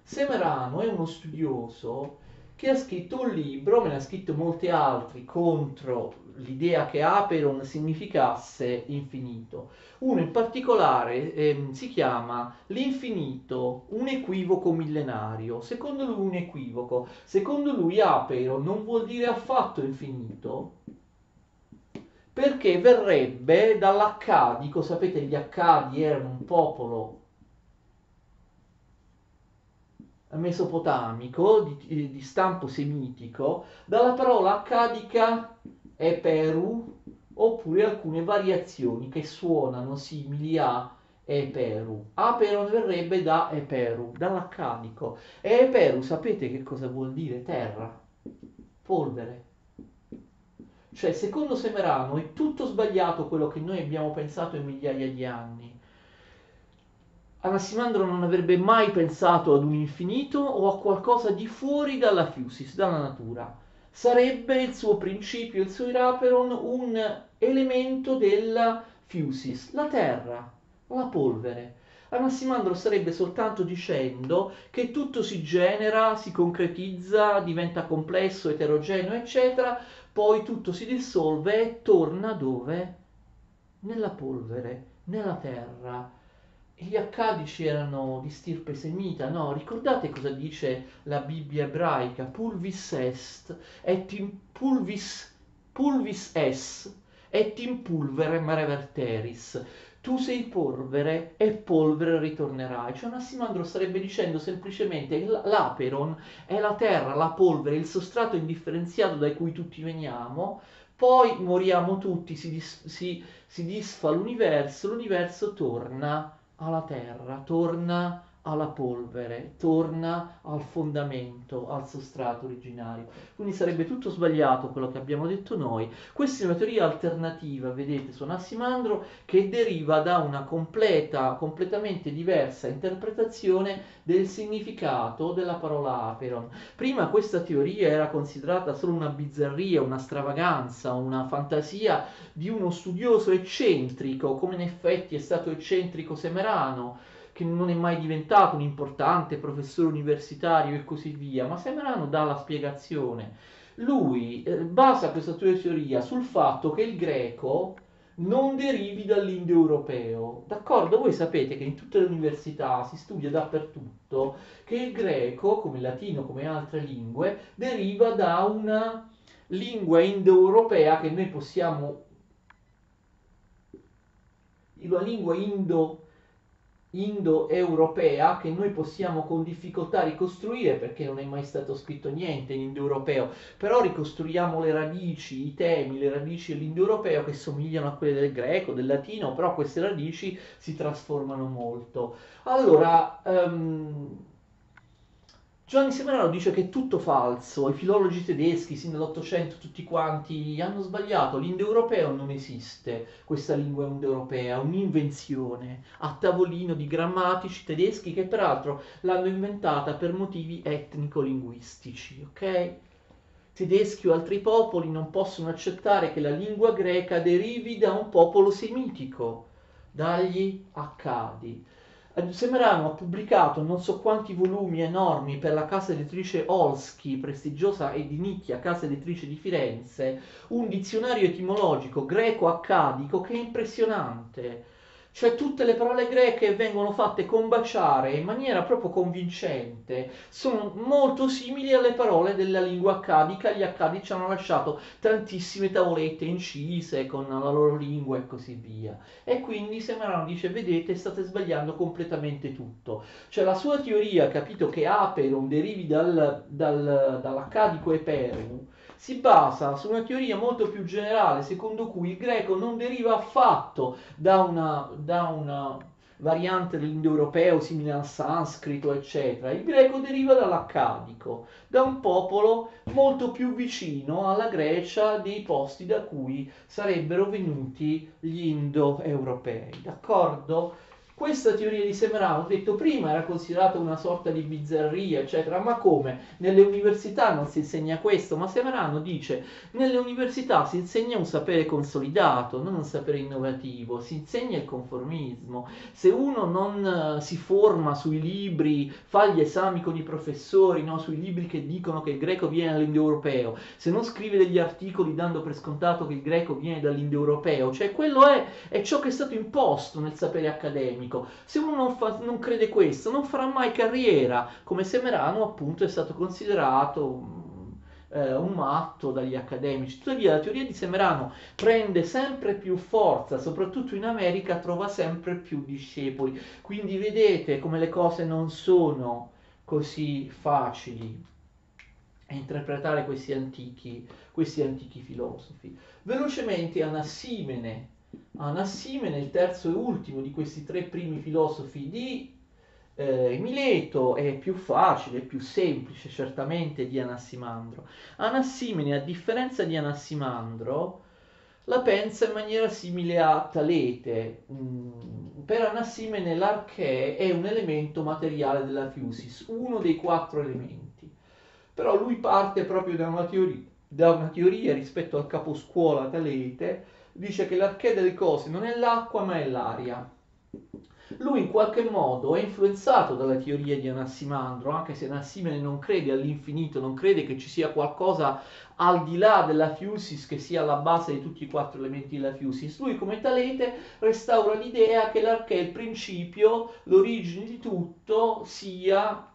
Semerano è uno studioso che ha scritto un libro, me ne ha scritto molti altri, contro l'idea che Aperon significasse infinito. Uno in particolare eh, si chiama L'infinito, un equivoco millenario. Secondo lui un equivoco. Secondo lui Aperon non vuol dire affatto infinito, perché verrebbe dall'accadico, sapete gli accadi erano un popolo mesopotamico, di, di stampo semitico, dalla parola accadica eperu oppure alcune variazioni che suonano simili a eperu. Aperon verrebbe da eperu, dall'accadico. E eperu sapete che cosa vuol dire? Terra, polvere. Cioè, secondo Semerano è tutto sbagliato quello che noi abbiamo pensato in migliaia di anni Anassimandro non avrebbe mai pensato ad un infinito o a qualcosa di fuori dalla Fusis, dalla natura. Sarebbe il suo principio, il suo Iraperon, un elemento della Fusis, la terra, la polvere. Anassimandro starebbe soltanto dicendo che tutto si genera, si concretizza, diventa complesso, eterogeneo, eccetera, poi tutto si dissolve e torna dove? Nella polvere, nella terra gli accadici erano di stirpe semita, no? Ricordate cosa dice la Bibbia ebraica? Pulvis est et in pulvis pulvis es et in pulverem reverteris. Tu sei polvere e polvere ritornerai. Cioè Nassimandro starebbe dicendo semplicemente che l'aperon è la terra, la polvere, il sostrato indifferenziato da cui tutti veniamo, poi moriamo tutti, si, dis- si, si disfa l'universo, l'universo torna alla terra, torna alla polvere, torna al fondamento, al sostrato originario. Quindi sarebbe tutto sbagliato quello che abbiamo detto noi. Questa è una teoria alternativa, vedete, su Nassimandro, che deriva da una completa, completamente diversa interpretazione del significato della parola aperon. Prima questa teoria era considerata solo una bizzarria, una stravaganza, una fantasia di uno studioso eccentrico, come in effetti è stato eccentrico Semerano, che non è mai diventato un importante professore universitario e così via, ma Semerano dà la spiegazione. Lui eh, basa questa sua teoria sul fatto che il greco non derivi dall'indoeuropeo. D'accordo? Voi sapete che in tutte le università si studia dappertutto che il greco, come il latino, come altre lingue, deriva da una lingua indoeuropea che noi possiamo una lingua indo indoeuropea che noi possiamo con difficoltà ricostruire perché non è mai stato scritto niente in indoeuropeo, però ricostruiamo le radici, i temi, le radici dell'indoeuropeo che somigliano a quelle del greco, del latino, però queste radici si trasformano molto. Allora, um, Giovanni Semerano dice che è tutto falso, i filologi tedeschi sin dall'Ottocento tutti quanti hanno sbagliato, l'indoeuropeo non esiste, questa lingua indoeuropea, è un'invenzione a tavolino di grammatici tedeschi che peraltro l'hanno inventata per motivi etnico-linguistici, ok? Tedeschi o altri popoli non possono accettare che la lingua greca derivi da un popolo semitico, dagli Accadi. Semerano ha pubblicato non so quanti volumi enormi per la casa editrice Olski, prestigiosa e di nicchia casa editrice di Firenze, un dizionario etimologico greco-accadico che è impressionante cioè tutte le parole greche vengono fatte combaciare in maniera proprio convincente, sono molto simili alle parole della lingua accadica, gli accadi ci hanno lasciato tantissime tavolette incise con la loro lingua e così via. E quindi Semerano dice, vedete, state sbagliando completamente tutto. Cioè la sua teoria, capito che Aperon derivi dal, dal, dall'accadico Eperum, si basa su una teoria molto più generale, secondo cui il greco non deriva affatto da una, da una variante dell'indoeuropeo simile al sanscrito, eccetera. Il greco deriva dall'accadico, da un popolo molto più vicino alla Grecia dei posti da cui sarebbero venuti gli indoeuropei. D'accordo? Questa teoria di Semerano, ho detto prima, era considerata una sorta di bizzarria, eccetera, ma come? Nelle università non si insegna questo, ma Semerano dice, nelle università si insegna un sapere consolidato, non un sapere innovativo, si insegna il conformismo. Se uno non uh, si forma sui libri, fa gli esami con i professori, no? sui libri che dicono che il greco viene dall'indoeuropeo, se non scrive degli articoli dando per scontato che il greco viene dall'indoeuropeo, cioè quello è, è ciò che è stato imposto nel sapere accademico accademico. Se uno non, fa, non crede questo, non farà mai carriera, come Semerano appunto è stato considerato eh, un matto dagli accademici. Tuttavia la teoria di Semerano prende sempre più forza, soprattutto in America trova sempre più discepoli. Quindi vedete come le cose non sono così facili a interpretare questi antichi, questi antichi filosofi. Velocemente Anassimene Anassimene, il terzo e ultimo di questi tre primi filosofi di eh, Mileto, è più facile, è più semplice certamente di Anassimandro. Anassimene, a differenza di Anassimandro, la pensa in maniera simile a Talete. Mm, per Anassimene l'archè è un elemento materiale della Fusis, uno dei quattro elementi. Però lui parte proprio da una teoria, da una teoria rispetto al caposcuola Talete, dice che l'archè delle cose non è l'acqua ma è l'aria. Lui in qualche modo è influenzato dalla teoria di Anassimandro, anche se Anassimene non crede all'infinito, non crede che ci sia qualcosa al di là della fusis che sia la base di tutti i quattro elementi della fusis. Lui come Talete restaura l'idea che l'archè, il principio, l'origine di tutto sia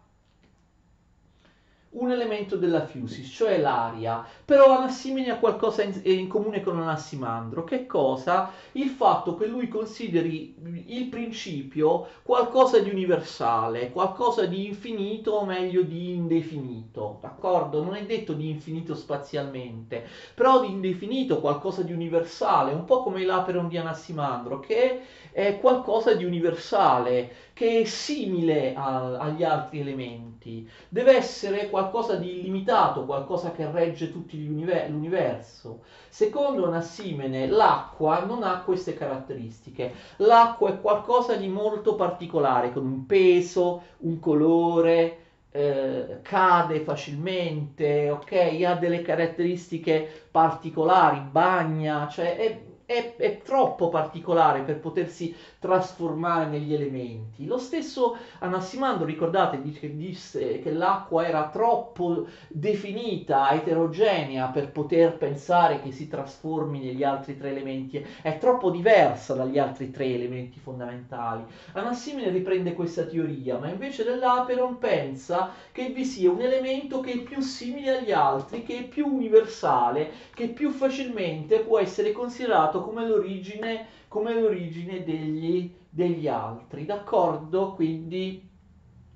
un elemento della Fusis, cioè l'aria, però Anassimene ha qualcosa in, in, comune con Anassimandro. Che cosa? Il fatto che lui consideri il principio qualcosa di universale, qualcosa di infinito o meglio di indefinito, d'accordo? Non è detto di infinito spazialmente, però di indefinito, qualcosa di universale, un po' come l'Aperon di Anassimandro, che è qualcosa di universale, che è simile a, agli altri elementi, deve essere qualcosa di illimitato, qualcosa che regge tutto l'universo. Secondo Nassimene l'acqua non ha queste caratteristiche, l'acqua è qualcosa di molto particolare, con un peso, un colore, eh, cade facilmente, ok? Ha delle caratteristiche particolari, bagna, cioè è è, è, troppo particolare per potersi trasformare negli elementi. Lo stesso Anassimandro, ricordate, dice, disse che l'acqua era troppo definita, eterogenea per poter pensare che si trasformi negli altri tre elementi, è troppo diversa dagli altri tre elementi fondamentali. Anassimene riprende questa teoria, ma invece dell'Aperon pensa che vi sia un elemento che è più simile agli altri, che è più universale, che più facilmente può essere considerato dato come l'origine, come l'origine degli, degli altri, d'accordo? Quindi,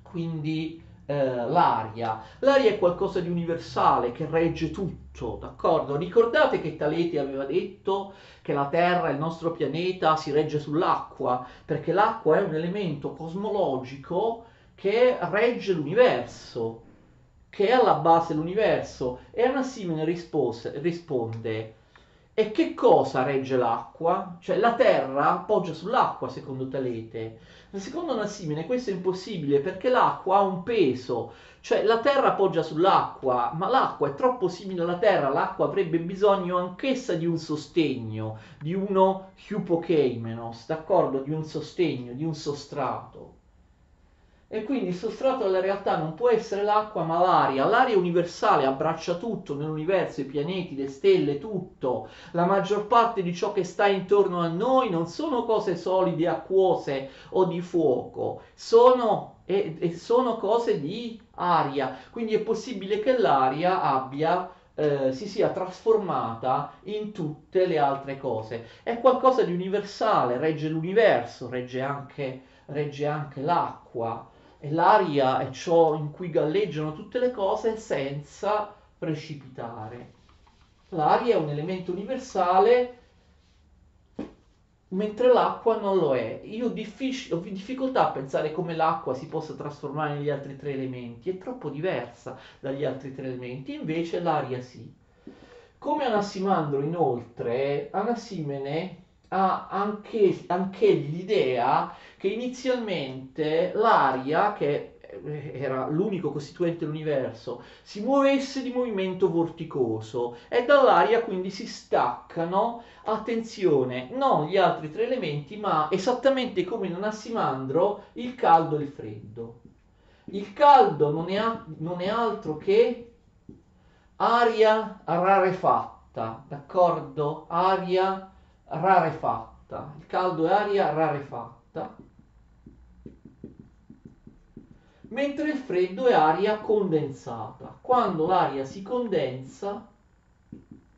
quindi eh, l'aria. L'aria è qualcosa di universale che regge tutto, d'accordo? Ricordate che Taleti aveva detto che la Terra, il nostro pianeta, si regge sull'acqua, perché l'acqua è un elemento cosmologico che regge l'universo, che è alla base dell'universo. E Anassimene rispose, risponde e che cosa regge l'acqua? Cioè la terra poggia sull'acqua secondo Talete. Secondo Nassimene questo è impossibile perché l'acqua ha un peso, cioè la terra poggia sull'acqua, ma l'acqua è troppo simile alla terra, l'acqua avrebbe bisogno anch'essa di un sostegno, di uno hypokeimenos, d'accordo? Di un sostegno, di un sostrato. E quindi il sostrato della realtà non può essere l'acqua ma l'aria. L'aria universale abbraccia tutto nell'universo, i pianeti, le stelle, tutto. La maggior parte di ciò che sta intorno a noi non sono cose solide, acquose o di fuoco, sono, e, e sono cose di aria. Quindi è possibile che l'aria abbia eh, si sia trasformata in tutte le altre cose. È qualcosa di universale, regge l'universo, regge anche, regge anche l'acqua e l'aria è ciò in cui galleggiano tutte le cose senza precipitare. L'aria è un elemento universale mentre l'acqua non lo è. Io diffic- ho difficoltà a pensare come l'acqua si possa trasformare negli altri tre elementi, è troppo diversa dagli altri tre elementi, invece l'aria sì. Come Anassimandro inoltre, Anassimene ha anche, anche l'idea che inizialmente l'aria, che era l'unico costituente dell'universo, si muovesse di movimento vorticoso e dall'aria quindi si staccano, attenzione, non gli altri tre elementi, ma esattamente come in Anassimandro il caldo e il freddo. Il caldo non è, non è altro che aria rarefatta, d'accordo? Aria rarefatta. Il caldo è aria rarefatta. Mentre il freddo è aria condensata. Quando l'aria si condensa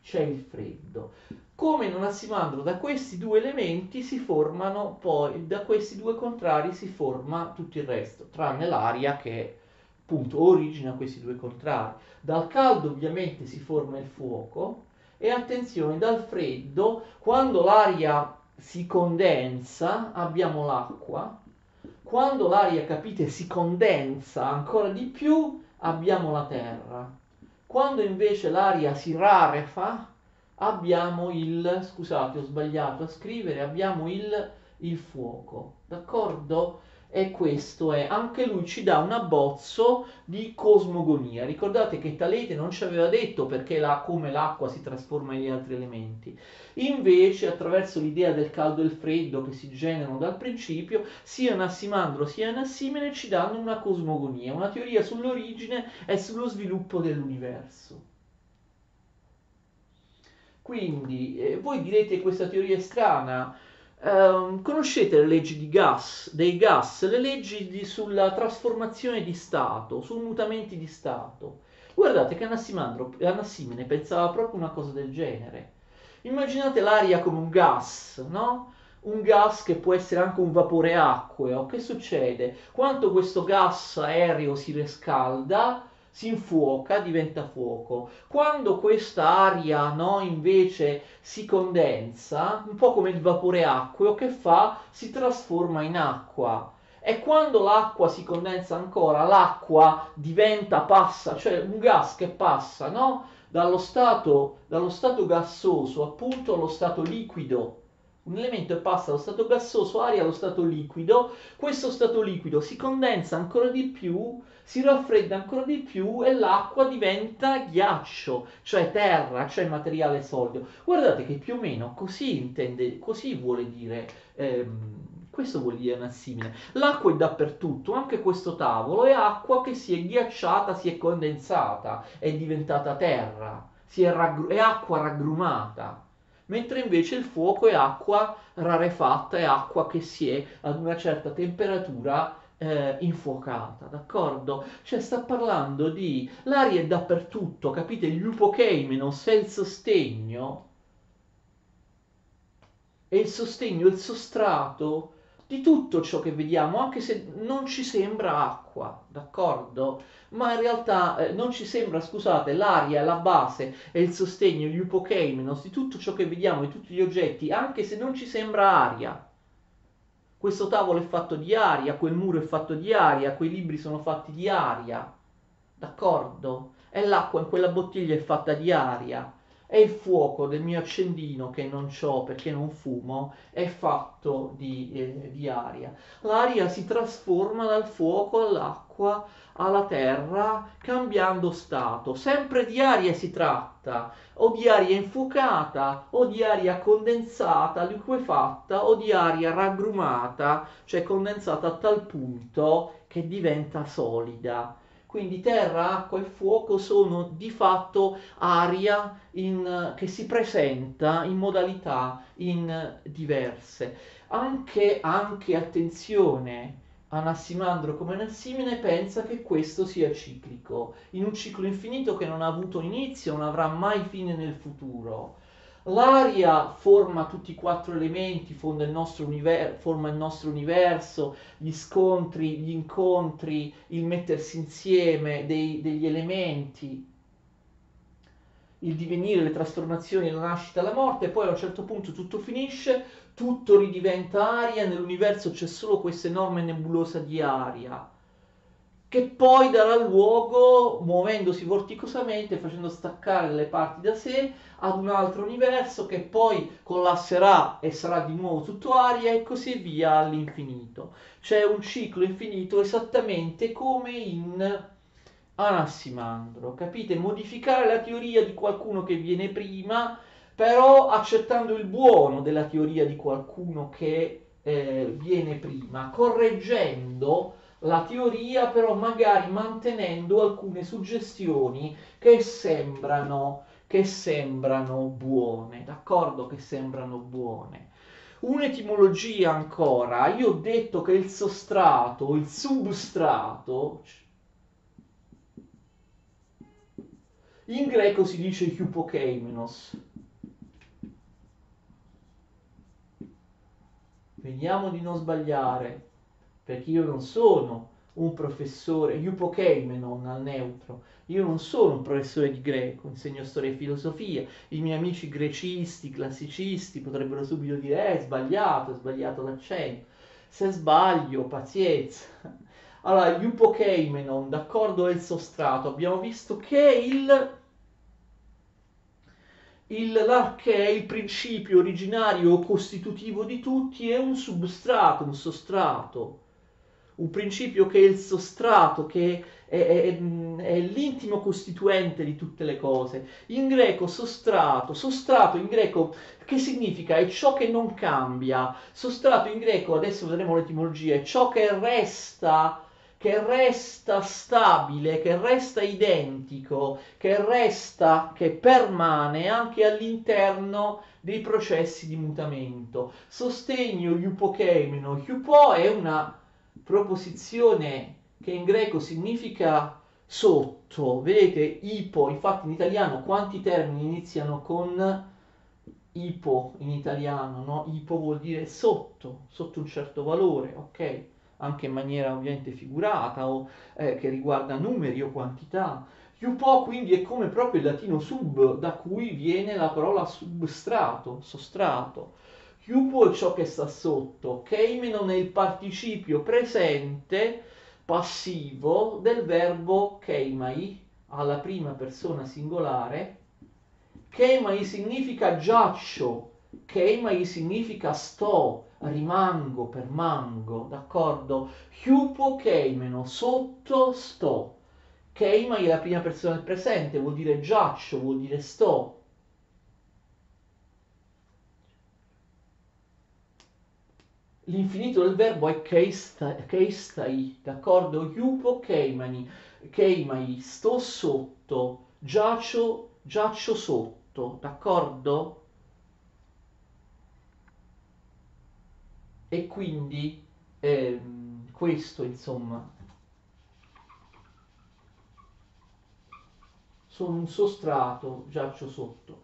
c'è il freddo. Come in un assimandro da questi due elementi si formano poi, da questi due contrari si forma tutto il resto, tranne l'aria che appunto origina questi due contrari. Dal caldo ovviamente si forma il fuoco, e attenzione, dal freddo, quando l'aria si condensa, abbiamo l'acqua. Quando l'aria, capite, si condensa ancora di più, abbiamo la terra. Quando invece l'aria si rarefa, abbiamo il, scusate, ho sbagliato a scrivere, abbiamo il, il fuoco. D'accordo? E questo è, anche lui ci dà un abbozzo di cosmogonia. Ricordate che Talete non ci aveva detto perché la, come l'acqua si trasforma negli altri elementi. Invece, attraverso l'idea del caldo e il freddo che si generano dal principio, sia Nassimandro sia Nassimene ci danno una cosmogonia, una teoria sull'origine e sullo sviluppo dell'universo. Quindi, eh, voi direte che questa teoria è strana, Um, conoscete le leggi gas, dei gas, le leggi di, sulla trasformazione di stato, sui mutamenti di stato. Guardate che Anassimene pensava proprio una cosa del genere. Immaginate l'aria come un gas, no? Un gas che può essere anche un vapore acqueo. Che succede? Quando questo gas aereo si riscalda, si infuoca, diventa fuoco. Quando questa aria no, invece si condensa, un po' come il vapore acqueo, che fa? Si trasforma in acqua. E quando l'acqua si condensa ancora, l'acqua diventa, passa, cioè un gas che passa, no? Dallo stato, dallo stato gassoso appunto allo stato liquido un elemento passa dallo stato gassoso aria allo stato liquido, questo stato liquido si condensa ancora di più, si raffredda ancora di più e l'acqua diventa ghiaccio, cioè terra, cioè materiale solido. Guardate che più o meno così intende, così vuole dire, ehm, questo vuol dire Nassimile. L'acqua è dappertutto, anche questo tavolo è acqua che si è ghiacciata, si è condensata, è diventata terra, è, raggru- è acqua raggrumata mentre invece il fuoco è acqua rarefatta, è acqua che si è ad una certa temperatura eh, infuocata, d'accordo? Cioè sta parlando di l'aria è dappertutto, capite? Gli upokeimenos è il sostegno, è il sostegno, il sostrato di tutto ciò che vediamo, anche se non ci sembra acqua, d'accordo? Ma in realtà eh, non ci sembra, scusate, l'aria, la base e il sostegno, gli upokeimenos, di tutto ciò che vediamo, di tutti gli oggetti, anche se non ci sembra aria. Questo tavolo è fatto di aria, quel muro è fatto di aria, quei libri sono fatti di aria, d'accordo? E l'acqua in quella bottiglia è fatta di aria e il fuoco del mio accendino che non ho perché non fumo è fatto di, eh, di aria. L'aria si trasforma dal fuoco all'acqua alla terra cambiando stato. Sempre di aria si tratta, o di aria infuocata, o di aria condensata, liquefatta, o di aria raggrumata, cioè condensata a tal punto che diventa solida. Quindi terra, acqua e fuoco sono di fatto aria in, che si presenta in modalità in diverse. Anche, anche attenzione, Anassimandro come Nassimene pensa che questo sia ciclico, in un ciclo infinito che non ha avuto inizio, non avrà mai fine nel futuro. L'aria forma tutti i quattro elementi, il univer- forma il nostro universo, gli scontri, gli incontri, il mettersi insieme dei, degli elementi, il divenire, le trasformazioni, la nascita, la morte, e poi a un certo punto tutto finisce, tutto ridiventa aria, nell'universo c'è solo questa enorme nebulosa di aria che poi darà luogo, muovendosi vorticosamente, facendo staccare le parti da sé, ad un altro universo che poi collasserà e sarà di nuovo tutto aria e così via all'infinito. C'è un ciclo infinito esattamente come in Anassimandro, capite? Modificare la teoria di qualcuno che viene prima, però accettando il buono della teoria di qualcuno che eh, viene prima, correggendo la teoria, però magari mantenendo alcune suggestioni che sembrano, che sembrano buone, d'accordo? Che sembrano buone. Un'etimologia ancora, io ho detto che il sostrato, il substrato, in greco si dice hypokeimenos. Vediamo di non sbagliare perché io non sono un professore, Eupokeimenon al neutro, io non sono un professore di greco, insegno storia e filosofia, i miei amici grecisti, classicisti potrebbero subito dire eh, è sbagliato, è sbagliato l'accento, se sbaglio, pazienza. Allora, Eupokeimenon, d'accordo, è il sostrato, abbiamo visto che il il, l'archè, il principio originario costitutivo di tutti, è un substrato, un sostrato un principio che è il sostrato, che è, è, è, l'intimo costituente di tutte le cose. In greco sostrato, sostrato in greco che significa? È ciò che non cambia. Sostrato in greco, adesso vedremo l'etimologia, è ciò che resta che resta stabile, che resta identico, che resta, che permane anche all'interno dei processi di mutamento. Sostegno iupokeimeno, iupo è una proposizione che in greco significa sotto, vedete ipo, infatti in italiano quanti termini iniziano con ipo in italiano, no? Ipo vuol dire sotto, sotto un certo valore, ok? Anche in maniera ovviamente figurata o eh, che riguarda numeri o quantità. Iupo quindi è come proprio il latino sub, da cui viene la parola substrato, sostrato. Iupo è ciò che sta sotto, Keimenon è il participio presente passivo del verbo keimai alla prima persona singolare Keimai significa giaccio, Keimai significa sto, rimango, permango, d'accordo? Hyupo keimeno, sotto sto. Keimai è la prima persona del presente, vuol dire giaccio, vuol dire sto. L'infinito del verbo è keistai, d'accordo? Hyupo keimani, keimai, sto sotto, giaccio, giaccio sotto d'accordo? E quindi ehm, questo insomma sono un sostrato, giaccio sotto.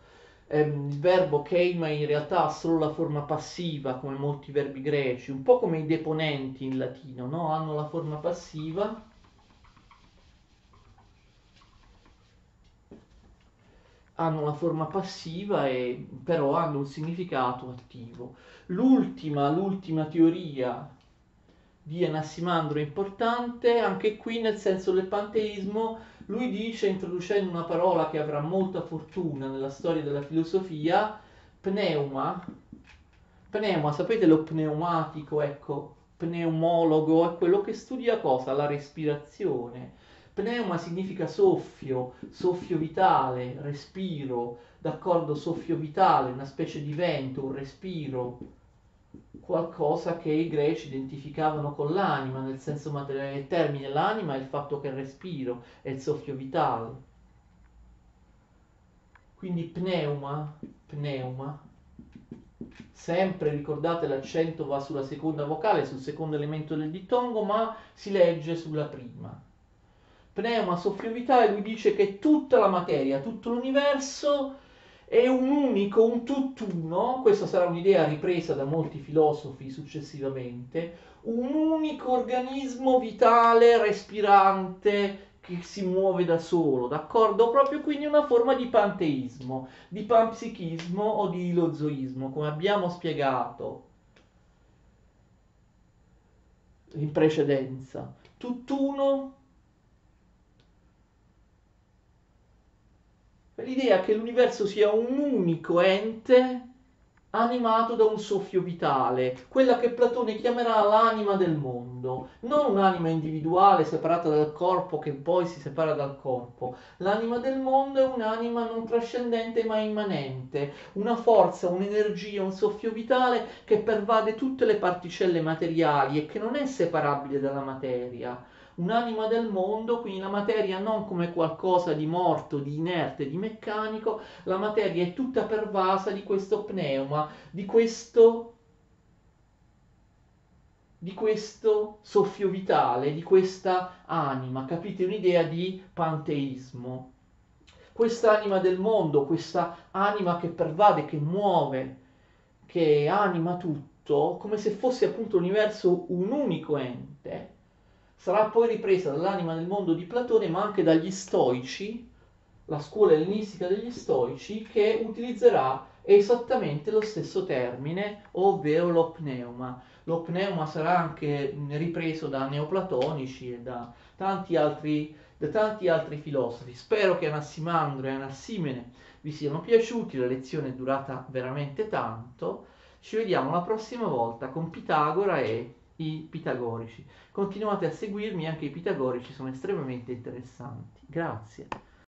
Ehm, il verbo keima in realtà ha solo la forma passiva, come molti verbi greci, un po' come i deponenti in latino, no? Hanno la forma passiva hanno una forma passiva e però hanno un significato attivo. L'ultima, l'ultima teoria di Anassimandro è importante, anche qui nel senso del panteismo, lui dice, introducendo una parola che avrà molta fortuna nella storia della filosofia, pneuma, pneuma, sapete lo pneumatico, ecco, pneumologo è quello che studia cosa? La respirazione. Pneuma significa soffio, soffio vitale, respiro, d'accordo, soffio vitale, una specie di vento, un respiro, qualcosa che i greci identificavano con l'anima, nel senso materiale del termine, l'anima è il fatto che il respiro, è il soffio vitale. Quindi pneuma, pneuma, sempre ricordate l'accento va sulla seconda vocale, sul secondo elemento del dittongo, ma si legge sulla prima pneuma soffio vitale, lui dice che tutta la materia, tutto l'universo è un unico, un tutt'uno, questa sarà un'idea ripresa da molti filosofi successivamente, un unico organismo vitale, respirante, che si muove da solo, d'accordo? Proprio quindi una forma di panteismo, di panpsichismo o di ilozoismo, come abbiamo spiegato in precedenza. Tutt'uno l'idea che l'universo sia un unico ente animato da un soffio vitale, quella che Platone chiamerà l'anima del mondo, non un'anima individuale separata dal corpo che poi si separa dal corpo. L'anima del mondo è un'anima non trascendente ma immanente, una forza, un'energia, un soffio vitale che pervade tutte le particelle materiali e che non è separabile dalla materia un'anima del mondo, quindi la materia non come qualcosa di morto, di inerte, di meccanico, la materia è tutta pervasa di questo pneuma, di questo di questo soffio vitale, di questa anima, capite un'idea di panteismo. Quest'anima del mondo, questa anima che pervade, che muove, che anima tutto, come se fosse appunto l'universo un unico ente, sarà poi ripresa dall'anima del mondo di Platone, ma anche dagli stoici, la scuola ellenistica degli stoici, che utilizzerà esattamente lo stesso termine, ovvero lo pneuma. Lo pneuma sarà anche ripreso da neoplatonici e da tanti altri, da tanti altri filosofi. Spero che Anassimandro e Anassimene vi siano piaciuti, la lezione è durata veramente tanto. Ci vediamo la prossima volta con Pitagora e i pitagorici. Continuate a seguirmi, anche i pitagorici sono estremamente interessanti. Grazie.